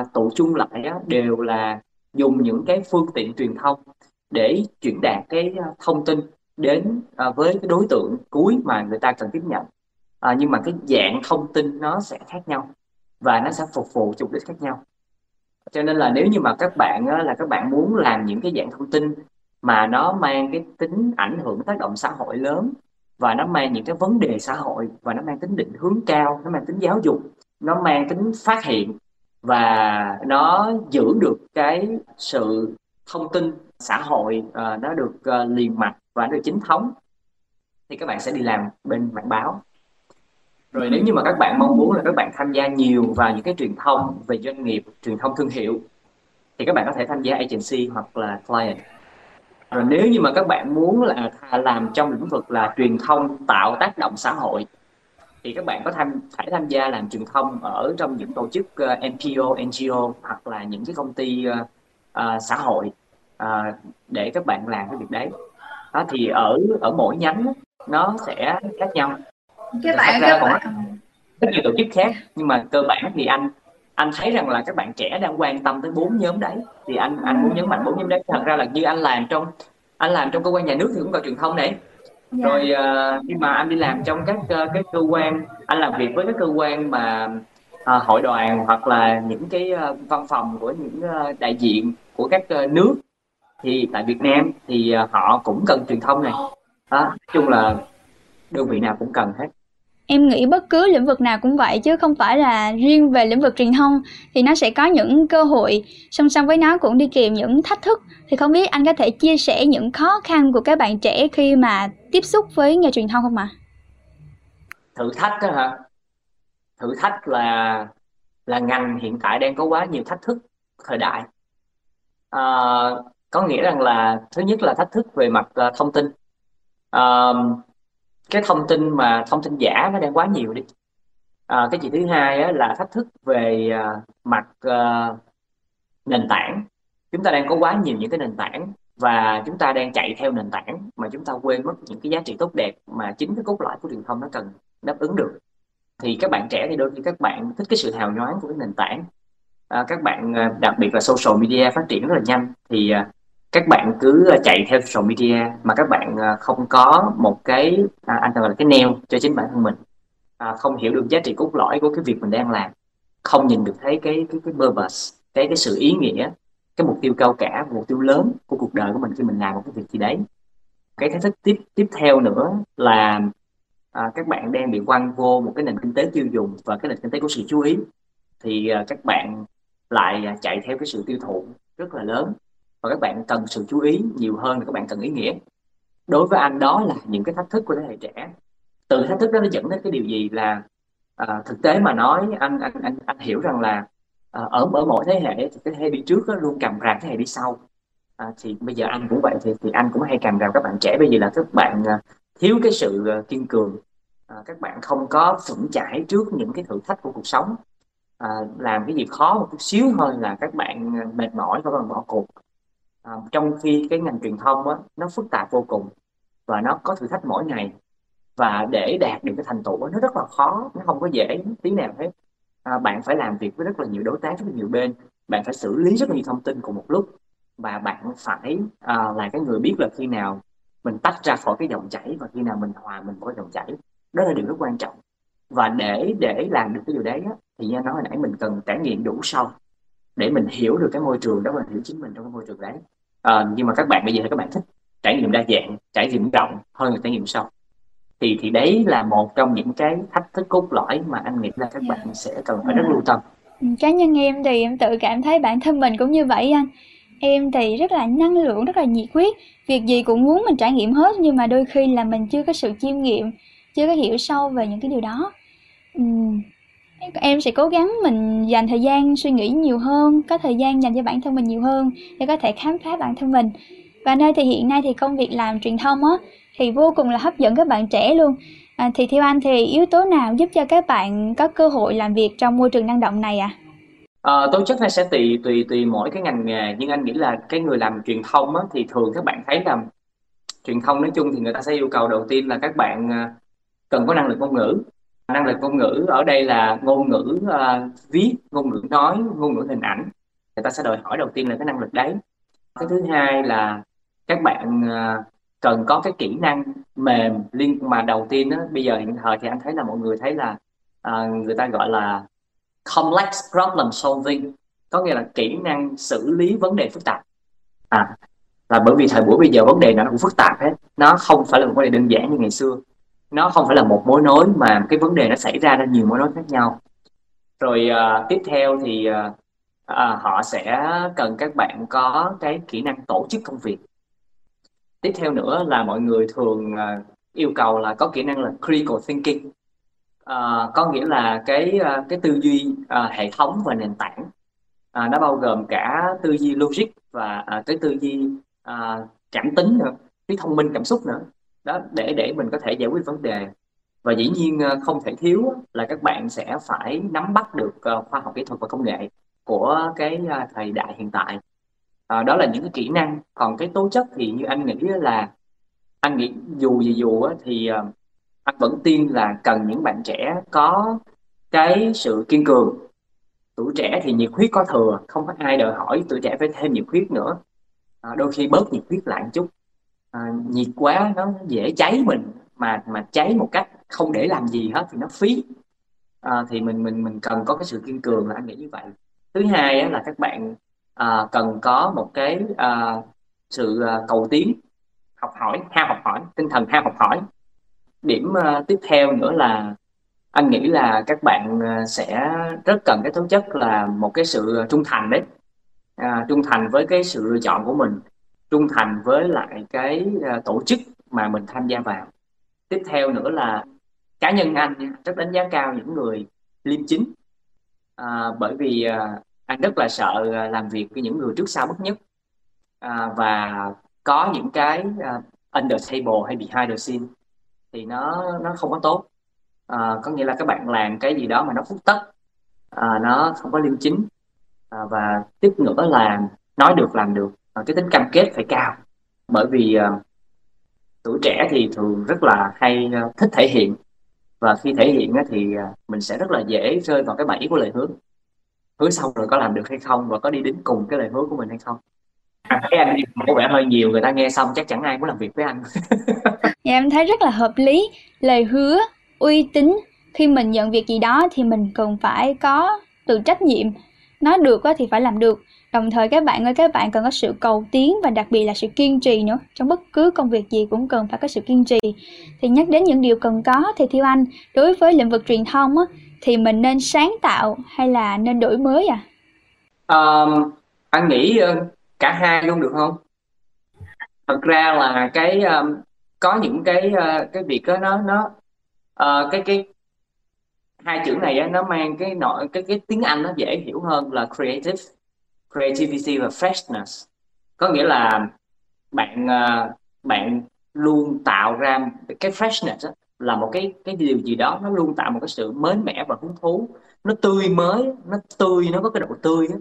uh, tụ chung lại á, đều là dùng những cái phương tiện truyền thông để chuyển đạt cái thông tin đến à, với cái đối tượng cuối mà người ta cần tiếp nhận. À, nhưng mà cái dạng thông tin nó sẽ khác nhau và nó sẽ phục vụ mục đích khác nhau. Cho nên là nếu như mà các bạn á, là các bạn muốn làm những cái dạng thông tin mà nó mang cái tính ảnh hưởng tác động xã hội lớn và nó mang những cái vấn đề xã hội và nó mang tính định hướng cao nó mang tính giáo dục nó mang tính phát hiện và nó giữ được cái sự thông tin xã hội uh, nó được à, uh, liền mạch và nó được chính thống thì các bạn sẽ đi làm bên mạng báo. Rồi nếu như mà các bạn mong muốn là các bạn tham gia nhiều vào những cái truyền thông về doanh nghiệp truyền thông thương hiệu thì các bạn có thể tham gia agency hoặc là client. Rồi nếu như mà các bạn muốn là làm trong lĩnh vực là truyền thông tạo tác động xã hội thì các bạn có tham phải tham gia làm truyền thông ở trong những tổ chức ờ, uh, NPO, NGO hoặc là những cái công ty uh, uh, xã hội uh, để các bạn làm cái việc đấy đó thì ở ở mỗi nhánh nó sẽ khác nhau. Các bạn các bạn rất nhiều tổ chức khác nhưng mà cơ bản thì anh anh thấy rằng là các bạn trẻ đang quan tâm tới bốn nhóm đấy. Thì anh anh muốn nhấn mạnh bốn nhóm đấy. Thật ra là như anh làm trong anh làm trong cơ quan nhà nước thì cũng có truyền thông này. Dạ. rồi uh, khi mà anh đi làm trong các uh, cái cơ quan anh làm việc với các cơ quan mà uh, hội đoàn hoặc là những cái uh, văn phòng của những uh, đại diện của các uh, nước thì tại Việt Nam thì uh, họ cũng cần truyền thông này đó, nói chung là đơn vị nào cũng cần hết em nghĩ bất cứ lĩnh vực nào cũng vậy chứ không phải là riêng về lĩnh vực truyền thông thì nó sẽ có những cơ hội song song với nó cũng đi kèm những thách thức thì không biết anh có thể chia sẻ những khó khăn của các bạn trẻ khi mà tiếp xúc với nghề truyền thông không ạ? À? Thử thách đó hả? Thử thách là là ngành hiện tại đang có quá nhiều thách thức thời đại. À, có nghĩa rằng là thứ nhất là thách thức về mặt uh, thông tin. Uh, cái thông tin mà thông tin giả nó đang quá nhiều đi. À, cái gì thứ hai á, là thách thức về à, mặt à, nền tảng. Chúng ta đang có quá nhiều những cái nền tảng và chúng ta đang chạy theo nền tảng mà chúng ta quên mất những cái giá trị tốt đẹp mà chính cái cốt lõi của truyền thông nó cần đáp ứng được. Thì các bạn trẻ thì đôi khi các bạn thích cái sự hào nhoáng của cái nền tảng. À, các bạn à, đặc biệt là social media phát triển rất là nhanh thì à, các bạn cứ ờ, chạy theo social media mà các bạn ờ, không có một cái à, anh gọi là cái neo cho chính bản thân mình. À, không hiểu được giá trị cốt lõi của cái việc mình đang làm. Không nhìn được thấy cái cái cái purpose cái cái sự ý nghĩa cái mục tiêu cao cả mục tiêu lớn của cuộc đời của mình khi mình làm một cái việc gì đấy. Cái thách thức tiếp tiếp theo nữa là à, các bạn đang bị quăng vô một cái nền kinh tế tiêu dùng và cái nền kinh tế của sự chú ý thì à, các bạn lại à, chạy theo cái sự tiêu thụ rất là lớn và các bạn cần sự chú ý nhiều hơn là các bạn cần ý nghĩa. Đối với anh đó là những cái thách thức của thế hệ trẻ. Từ thách thức đó nó dẫn đến cái điều gì là à, thực tế mà nói anh anh anh anh hiểu rằng là à, ở ở mỗi thế hệ thì cái thế hệ đi trước đó luôn cầm rạp thế hệ đi sau. À, thì bây giờ anh cũng vậy thì thì anh cũng hay cầm rạp các bạn trẻ. Bây giờ là các bạn à, thiếu cái sự à, kiên cường. À, các bạn không có vững chãi trước những cái thử thách của cuộc sống. À, làm cái gì khó một chút xíu thôi là các bạn à, mệt mỏi và các bạn bỏ cuộc à, trong khi cái ngành truyền thông á, nó phức tạp vô cùng và nó có thử thách mỗi ngày và để đạt được cái thành tựu nó rất là khó nó không có dễ tí nào hết. À, bạn phải làm việc với rất là nhiều đối tác rất là nhiều bên bạn phải xử lý rất là nhiều thông tin cùng một lúc và bạn phải à, là cái người biết là khi nào mình tách ra khỏi cái dòng chảy và khi nào mình hòa mình với dòng chảy. Đó là điều rất quan trọng và để để làm được cái điều đấy á, thì như nói hồi nãy mình cần trải nghiệm đủ sâu để mình hiểu được cái môi trường đó và hiểu chính mình trong cái môi trường đấy. À, nhưng mà các bạn bây giờ các bạn thích trải nghiệm đa dạng trải nghiệm rộng hơn là trải nghiệm sâu. Thì thì đấy là một trong những cái thách thức cốt lõi mà anh nghĩ là các yeah. bạn sẽ cần phải rất lưu tâm. Ừ, cá nhân em thì em tự cảm thấy bản thân mình cũng như vậy anh. Em thì rất là năng lượng rất là nhiệt huyết. Việc gì cũng muốn mình trải nghiệm hết nhưng mà đôi khi là mình chưa có sự chiêm nghiệm chưa có hiểu sâu về những cái điều đó. Uhm, em sẽ cố gắng mình dành thời gian suy nghĩ nhiều hơn có thời gian dành cho bản thân mình nhiều hơn để có thể khám phá bản thân mình. Và nơi thì hiện nay thì công việc làm truyền thông á thì vô cùng là hấp dẫn các bạn trẻ luôn. À, thì theo anh thì yếu tố nào giúp cho các bạn có cơ hội làm việc trong môi trường năng động này ạ? Ờ, à? à, tố chất này sẽ tùy tùy tùy mỗi cái ngành nghề nhưng anh nghĩ là cái người làm truyền thông á, thì thường các bạn thấy là truyền thông nói chung thì người ta sẽ yêu cầu đầu tiên là các bạn à, cần có năng lực ngôn ngữ năng lực ngôn ngữ ở đây là ngôn ngữ uh, viết ngôn ngữ nói ngôn ngữ hình ảnh. Người ta sẽ đòi hỏi đầu tiên là cái năng lực đấy. Cái thứ hai là các bạn uh, cần có cái kỹ năng mềm liên mà đầu tiên đó bây giờ hiện thời thì anh thấy là mọi người thấy là uh, người ta gọi là complex problem solving có nghĩa là kỹ năng xử lý vấn đề phức tạp. À là bởi vì thời buổi bây giờ vấn đề nó cũng phức tạp hết. Nó không phải là một vấn đề đơn giản như ngày xưa nó không phải là một mối nối mà cái vấn đề nó xảy ra ra nhiều mối nối khác nhau. Rồi uh, tiếp theo thì uh, uh, họ sẽ cần các bạn có cái kỹ năng tổ chức công việc. Tiếp theo nữa là mọi người thường uh, yêu cầu là có kỹ năng là critical thinking. Uh, có nghĩa là cái uh, cái tư duy uh, hệ thống và nền tảng. Uh, nó bao gồm cả tư duy logic và uh, cái tư duy uh, cảm tính nữa cái thông minh cảm xúc nữa đó để để mình có thể giải quyết vấn đề. Và dĩ nhiên ờ, không thể thiếu là các bạn sẽ phải nắm bắt được ờ, khoa học kỹ thuật và công nghệ của cái ờ, thời đại hiện tại. À, đó là những cái kỹ năng. Còn cái tố chất thì như anh nghĩ là anh nghĩ dù gì dù thì anh vẫn tin là cần những bạn trẻ có cái sự kiên cường. Tuổi trẻ thì nhiệt huyết có thừa không có ai đòi hỏi tuổi trẻ phải thêm nhiệt huyết nữa. À, đôi khi bớt nhiệt huyết lại một chút à, nhiệt quá nó dễ cháy mình. Mà mà cháy một cách không để làm gì hết thì nó phí. À, thì mình mình mình cần có cái sự kiên cường là anh nghĩ như vậy. Thứ hai á, là các bạn à, cần có một cái à, sự à, cầu tiến học hỏi ham học hỏi tinh thần ham học hỏi. Điểm à, tiếp theo nữa là anh nghĩ là các bạn à, sẽ rất cần cái tố chất là một cái sự trung thành đấy. À, trung thành với cái sự lựa chọn của mình trung thành với lại cái ờ, tổ chức mà mình tham gia vào. Tiếp theo nữa là cá nhân anh rất đánh giá cao những người liêm chính. À, bởi vì à, anh rất là sợ ờ, làm việc với những người trước sau bất nhất. À, và có những cái uh, under table hay behind the scene thì nó nó không có tốt. À, có nghĩa là các bạn làm cái gì đó mà nó phúc tất à, nó không có liêm chính. À, và tiếp nữa là nói được làm được. Ờ, cái tính cam kết phải cao. Bởi vì ờ, tuổi trẻ thì thường rất là hay ờ, thích thể hiện. Và khi thể hiện thì mình sẽ rất là dễ rơi vào cái bẫy của lời hứa. Hứa xong rồi có làm được hay không và có đi đến cùng cái lời hứa của mình hay không. À, thấy anh có vẻ hơi nhiều người ta nghe xong chắc chẳng ai muốn làm việc với anh. Dạ em thấy rất là hợp lý. Lời hứa uy tín khi mình nhận việc gì đó thì mình cần phải có tự trách nhiệm. Nói được thì phải làm được đồng thời các bạn ơi các bạn cần có sự cầu tiến và đặc biệt là sự kiên trì nữa. Trong bất cứ công việc gì cũng cần phải có sự kiên trì. Thì nhắc đến những điều cần có thì theo anh đối với lĩnh vực truyền thông á, thì mình nên sáng tạo hay là nên đổi mới à? Um, anh nghĩ ờ, cả hai luôn được không? Thật ra là cái um, có những cái uh, cái việc đó nó nó uh, cái cái hai chữ này á, nó mang cái nội cái cái tiếng Anh nó dễ hiểu hơn là creative creativity và freshness. Có nghĩa là bạn ờ, bạn luôn tạo ra cái freshness đó, là một cái cái điều gì đó nó luôn tạo một cái sự mới mẻ và hứng thú. Nó tươi mới nó tươi nó có cái độ tươi đó.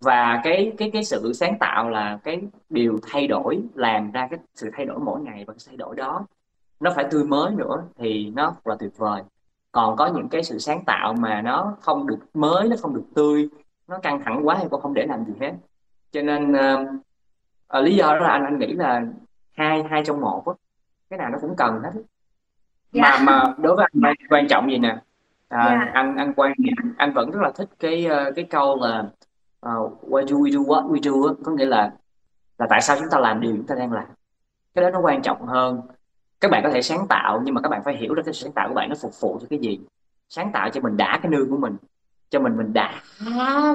Và cái cái cái sự sáng tạo là cái điều thay đổi làm ra cái sự thay đổi mỗi ngày và cái thay đổi đó. Nó phải tươi mới nữa thì nó là tuyệt vời. Còn có những cái sự sáng tạo mà nó không được mới nó không được tươi nó căng thẳng quá thì cô không để làm gì hết. Cho nên uh, lý do đó là anh anh nghĩ là hai hai trong một á. Cái nào nó cũng cần hết dạ. mà mà đối với anh quan trọng gì nè? À, dạ. anh anh quan anh vẫn rất là thích cái ờ, cái câu là uh, why do we do what we do? có nghĩa là là tại sao chúng ta làm điều chúng ta đang làm. Cái đó nó quan trọng hơn. Các bạn có thể sáng tạo nhưng mà các bạn phải hiểu được cái sáng tạo của bạn nó phục vụ cho cái gì. Sáng tạo cho mình đã cái nương của mình cho mình mình đã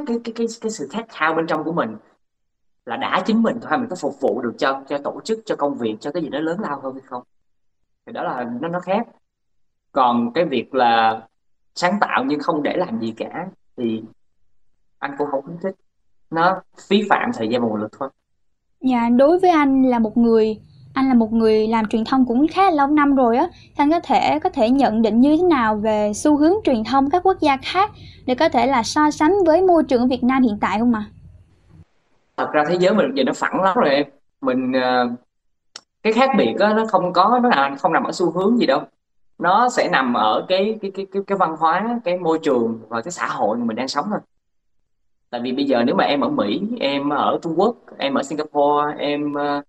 cái cái cái cái sự khát khao bên trong của mình là đã chính mình thôi mình có phục vụ được cho cho tổ chức, cho công việc, cho cái gì đó lớn lao hơn hay không? Thì đó là, nó nó khác. Còn cái việc là sáng tạo nhưng không để làm gì cả thì anh cũng không khuyến thích. Nó phí phạm thời gian và nguồn lực thôi. Dạ đối với anh là một người anh là một người làm truyền thông cũng khá là lâu năm rồi á anh có thể có thể nhận định như thế nào về xu hướng truyền thông các quốc gia khác để có thể là so sánh với môi trường ở Việt Nam hiện tại không ạ? À? Thật ra thế giới mình giờ nó phẳng lắm rồi em. Mình ờ, cái khác biệt đó, nó không có nó là không nằm ở xu hướng gì đâu. Nó sẽ nằm ở cái cái cái cái, cái văn hóa, cái môi trường và cái xã hội mà mình đang sống thôi tại vì bây giờ nếu mà em ở Mỹ em ở Trung Quốc em ở Singapore em ờ,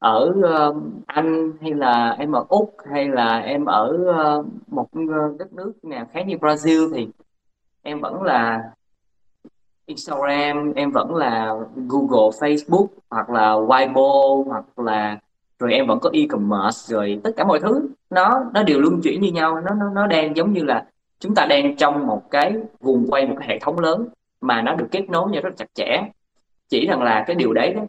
ở uh, Anh hay là em ở Úc hay là em ở uh, một ờ, đất nước nào khác như Brazil thì em vẫn là Instagram em vẫn là Google Facebook hoặc là Weibo hoặc là rồi em vẫn có e-commerce rồi tất cả mọi thứ. Nó nó đều luân chuyển như nhau nó nó nó đang giống như là chúng ta đang trong một cái vùng quay một cái hệ thống lớn mà nó được kết nối nhau rất chặt chẽ. Chỉ rằng là cái điều đấy đó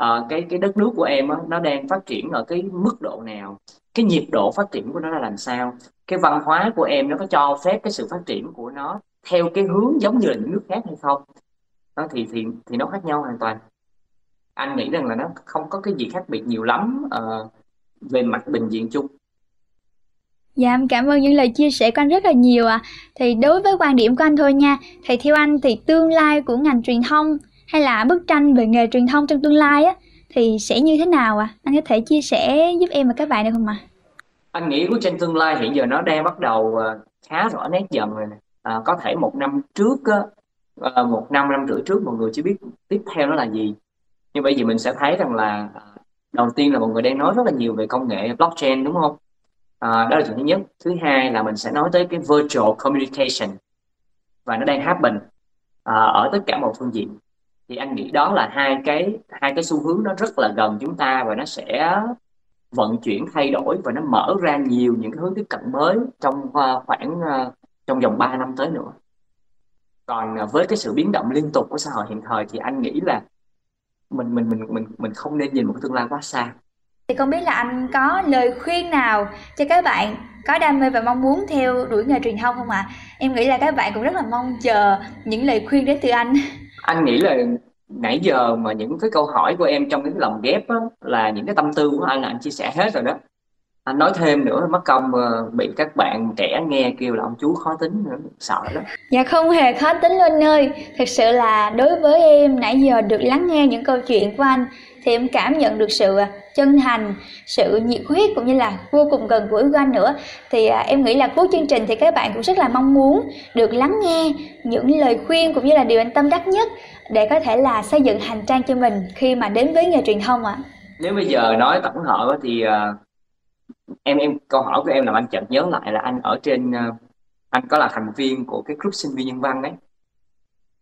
uh, cái cái đất nước của em á, nó đang phát triển ở cái mức độ nào? Cái nhiệt độ phát triển của nó là làm sao? Cái văn hóa của em nó có cho phép cái sự phát triển của nó theo cái hướng giống như là những nước khác hay không? Đó thì thì thì nó khác nhau hoàn toàn. Anh nghĩ rằng là nó không có cái gì khác biệt nhiều lắm uh, về mặt bình diện chung. Dạ em cảm ơn những lời chia sẻ của anh rất là nhiều ạ. À. Thì đối với quan điểm của anh thôi nha, thì theo anh thì tương lai của ngành truyền thông hay là bức tranh về nghề truyền thông trong tương lai á thì sẽ như thế nào ạ? À? Anh có thể chia sẻ giúp em và các bạn được không ạ? À? Anh nghĩ bức tranh tương lai hiện giờ nó đang bắt đầu ờ, khá rõ nét dần rồi nè. À, có thể một năm trước á, ờ, một năm năm rưỡi trước mọi người chưa biết tiếp theo nó là gì. Nhưng bởi vì mình sẽ thấy rằng là ờ, đầu tiên là mọi người đang nói rất là nhiều về công nghệ blockchain đúng không? À, đó là chuyện thứ nhất. Thứ hai là mình sẽ nói tới cái virtual communication và nó đang happen à, ở tất cả mọi phương diện thì anh nghĩ đó là hai cái hai cái xu hướng nó rất là gần chúng ta và nó sẽ vận chuyển, thay đổi và nó mở ra nhiều những cái hướng tiếp cận mới trong ờ, khoảng ờ, trong vòng 3 năm tới nữa còn ờ, với cái sự biến động liên tục của xã hội hiện thời thì anh nghĩ là mình mình mình mình mình không nên nhìn một cái tương lai quá xa thì không biết là anh có lời khuyên nào cho các bạn có đam mê và mong muốn theo đuổi nghề truyền thông không ạ? À? Em nghĩ là các bạn cũng rất là mong chờ những lời khuyên đến từ anh anh nghĩ là nãy giờ mà những cái câu hỏi của em trong cái lòng ghép đó, là những cái tâm tư của anh là anh chia sẻ hết rồi đó anh nói thêm nữa mất công ờ, bị các bạn trẻ nghe kêu là ông chú khó tính nữa sợ lắm. dạ không hề khó tính luôn ơi thật sự là đối với em nãy giờ được lắng nghe những câu chuyện của anh thì em cảm nhận được sự ờ, chân thành sự nhiệt huyết cũng như là vô cùng gần gũi của anh nữa. Thì à, em nghĩ là cuối chương trình thì các bạn cũng rất là mong muốn được lắng nghe những lời khuyên cũng như là điều anh tâm đắc nhất để có thể là xây dựng hành trang cho mình khi mà đến với nghề truyền thông ạ. À. nếu bây giờ nói tổng hợp thì uh, em em câu hỏi của em là anh chợt nhớ lại là anh ở trên uh, anh có là thành viên của cái group sinh viên nhân văn đấy.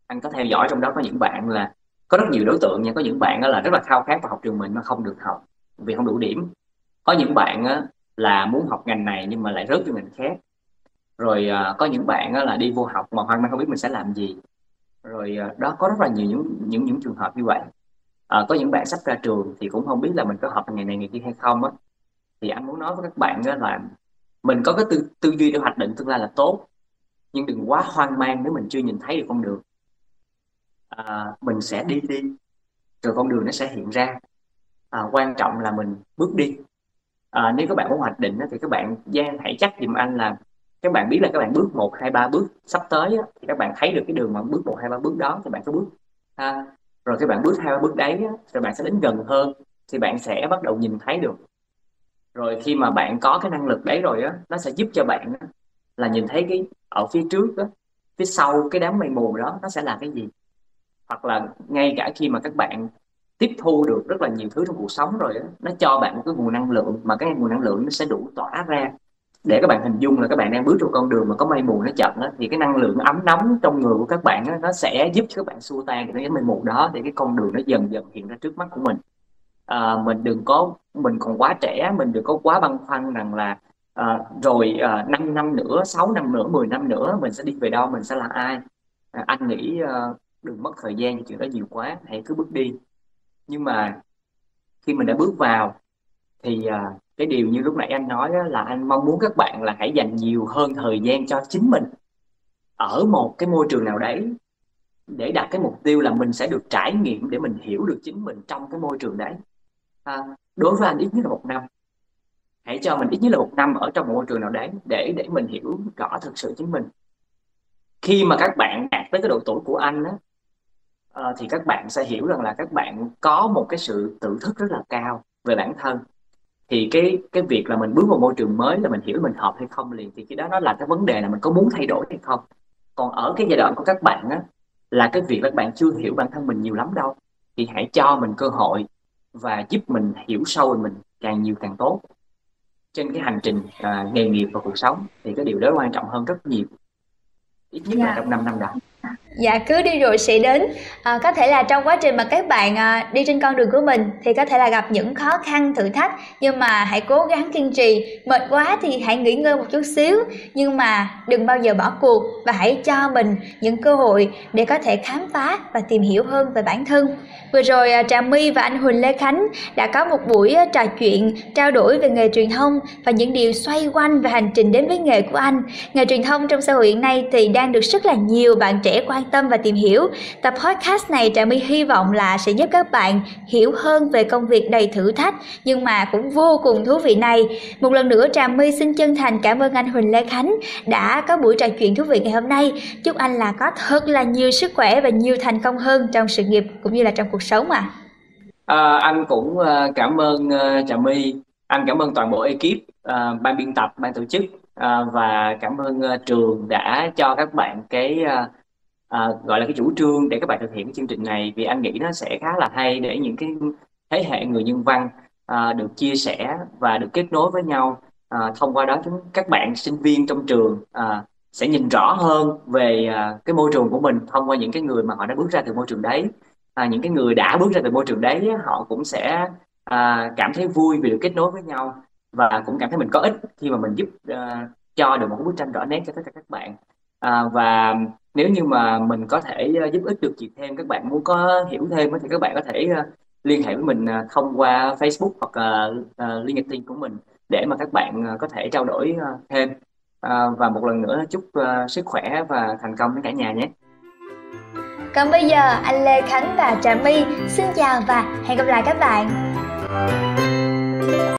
Anh có theo dõi trong đó có những bạn là có rất nhiều đối tượng nha có những bạn đó là rất là khao khát vào học trường mình mà không được học vì không đủ điểm. Có những bạn là muốn học ngành này nhưng mà lại rớt cho ngành khác. Rồi à, có những bạn là đi vô học mà hoang mang không biết mình sẽ làm gì. Rồi à, đó có rất là nhiều những những những trường hợp như vậy. À, có những bạn sắp ra trường thì cũng không biết là mình có học ngày này ngày kia hay không á. Thì anh muốn nói với các bạn á, là mình có cái tư tư duy để hoạch định tương lai là tốt nhưng đừng quá hoang mang nếu mình chưa nhìn thấy được con đường. À, mình sẽ đi đi rồi con đường nó sẽ hiện ra à, quan trọng là mình bước đi. À, nếu các bạn muốn hoạch định thì các bạn gian hãy chắc giùm anh là các bạn biết là các bạn bước một hai ba bước sắp tới thì các bạn thấy được cái đường mà bước một hai ba bước đó thì bạn cứ bước. Ha rồi các bạn bước hai ba bước đấy rồi bạn sẽ đến gần hơn thì bạn sẽ bắt đầu nhìn thấy được. Rồi khi mà bạn có cái năng lực đấy rồi á nó sẽ giúp cho bạn á, là nhìn thấy cái ở phía trước á phía sau cái đám mây mù đó nó sẽ là cái gì? Hoặc là ngay cả khi mà các bạn tiếp thu được rất là nhiều thứ trong cuộc sống rồi đó. nó cho bạn một cái nguồn năng lượng mà cái nguồn năng lượng nó sẽ đủ tỏa ra. Để các bạn hình dung là các bạn đang bước trên con đường mà có mây mù nó chậm đó, thì cái năng lượng ấm nóng trong người của các bạn đó, nó sẽ giúp cho các bạn xua tan cái mây mù đó để cái con đường nó dần dần hiện ra trước mắt của mình. À, mình đừng có mình còn quá trẻ mình đừng có quá băn khoăn rằng là à, rồi à, 5 năm nữa 6 năm nữa 10 năm nữa mình sẽ đi về đâu mình sẽ là ai? À, anh nghĩ à, đừng mất thời gian chuyện đó nhiều quá hãy cứ bước đi nhưng mà khi mình đã bước vào thì à, cái điều như lúc nãy anh nói đó, là anh mong muốn các bạn là hãy dành nhiều hơn thời gian cho chính mình ở một cái môi trường nào đấy để đặt cái mục tiêu là mình sẽ được trải nghiệm để mình hiểu được chính mình trong cái môi trường đấy. À, đối với anh ít nhất là một năm. Hãy cho mình ít nhất là một năm ở trong một môi trường nào đấy để để mình hiểu rõ thực sự chính mình. Khi mà các bạn đạt tới cái độ tuổi của anh á uh, thì các bạn sẽ hiểu rằng là các bạn có một cái sự tự thức rất là cao về bản thân thì cái cái việc là mình bước vào môi trường mới là mình hiểu mình hợp hay không liền thì cái đó nó là cái vấn đề là mình có muốn thay đổi hay không còn ở cái giai đoạn của các bạn á là cái việc các bạn chưa hiểu bản thân mình nhiều lắm đâu thì hãy cho mình cơ hội và giúp mình hiểu sâu về mình càng nhiều càng tốt trên cái hành trình à, nghề nghiệp và cuộc sống thì cái điều đó quan trọng hơn rất nhiều ít nhất yeah. là dạ. trong 5 năm đó dạ cứ đi rồi sẽ đến. À, có thể là trong quá trình mà các bạn à, đi trên con đường của mình thì có thể là gặp những khó khăn thử thách. Nhưng mà hãy cố gắng kiên trì. Mệt quá thì hãy nghỉ ngơi một chút xíu. Nhưng mà đừng bao giờ bỏ cuộc và hãy cho mình những cơ hội để có thể khám phá và tìm hiểu hơn về bản thân. Vừa rồi à, trà my và anh huỳnh lê khánh đã có một buổi à, trò chuyện trao đổi về nghề truyền thông và những điều xoay quanh về hành trình đến với nghề của anh. Nghề truyền thông trong xã hội hiện nay thì đang được rất là nhiều bạn trẻ quan tâm và tìm hiểu. Tập podcast này Trà My hy vọng là sẽ giúp các bạn hiểu hơn về công việc đầy thử thách nhưng mà cũng vô cùng thú vị này. Một lần nữa Trà My xin chân thành cảm ơn anh Huỳnh Lê Khánh đã có buổi trò chuyện thú vị ngày hôm nay. Chúc anh là có thật là nhiều sức khỏe và nhiều thành công hơn trong sự nghiệp cũng như là trong cuộc sống ạ. À. À, anh cũng ờ, cảm ơn uh, Trà My, anh cảm ơn toàn bộ ekip, uh, ban biên tập, ban tổ chức uh, và cảm ơn uh, trường đã cho các bạn cái uh, à, gọi là cái chủ trương để các bạn thực hiện cái chương trình này vì anh nghĩ nó sẽ khá là hay để những cái thế hệ người nhân văn à, được chia sẻ và được kết nối với nhau. À, thông qua đó chúng các bạn sinh viên trong trường à, sẽ nhìn rõ hơn về à, cái môi trường của mình thông qua những cái người mà họ đã bước ra từ môi trường đấy. À, những cái người đã bước ra từ môi trường đấy họ cũng sẽ à, cảm thấy vui vì được kết nối với nhau và cũng cảm thấy mình có ích khi mà mình giúp à, cho được một bức tranh rõ nét cho tất cả các bạn à, và nếu như mà mình có thể ờ, giúp ích được gì thêm các bạn muốn có hiểu thêm thì các bạn có thể ờ, liên hệ với mình ờ, thông qua Facebook hoặc uh, LinkedIn của mình để mà các bạn có thể trao đổi thêm và một lần nữa chúc sức khỏe và thành công đến cả nhà nhé. Còn bây giờ anh Lê Khánh và Trà My xin chào và hẹn gặp lại các bạn.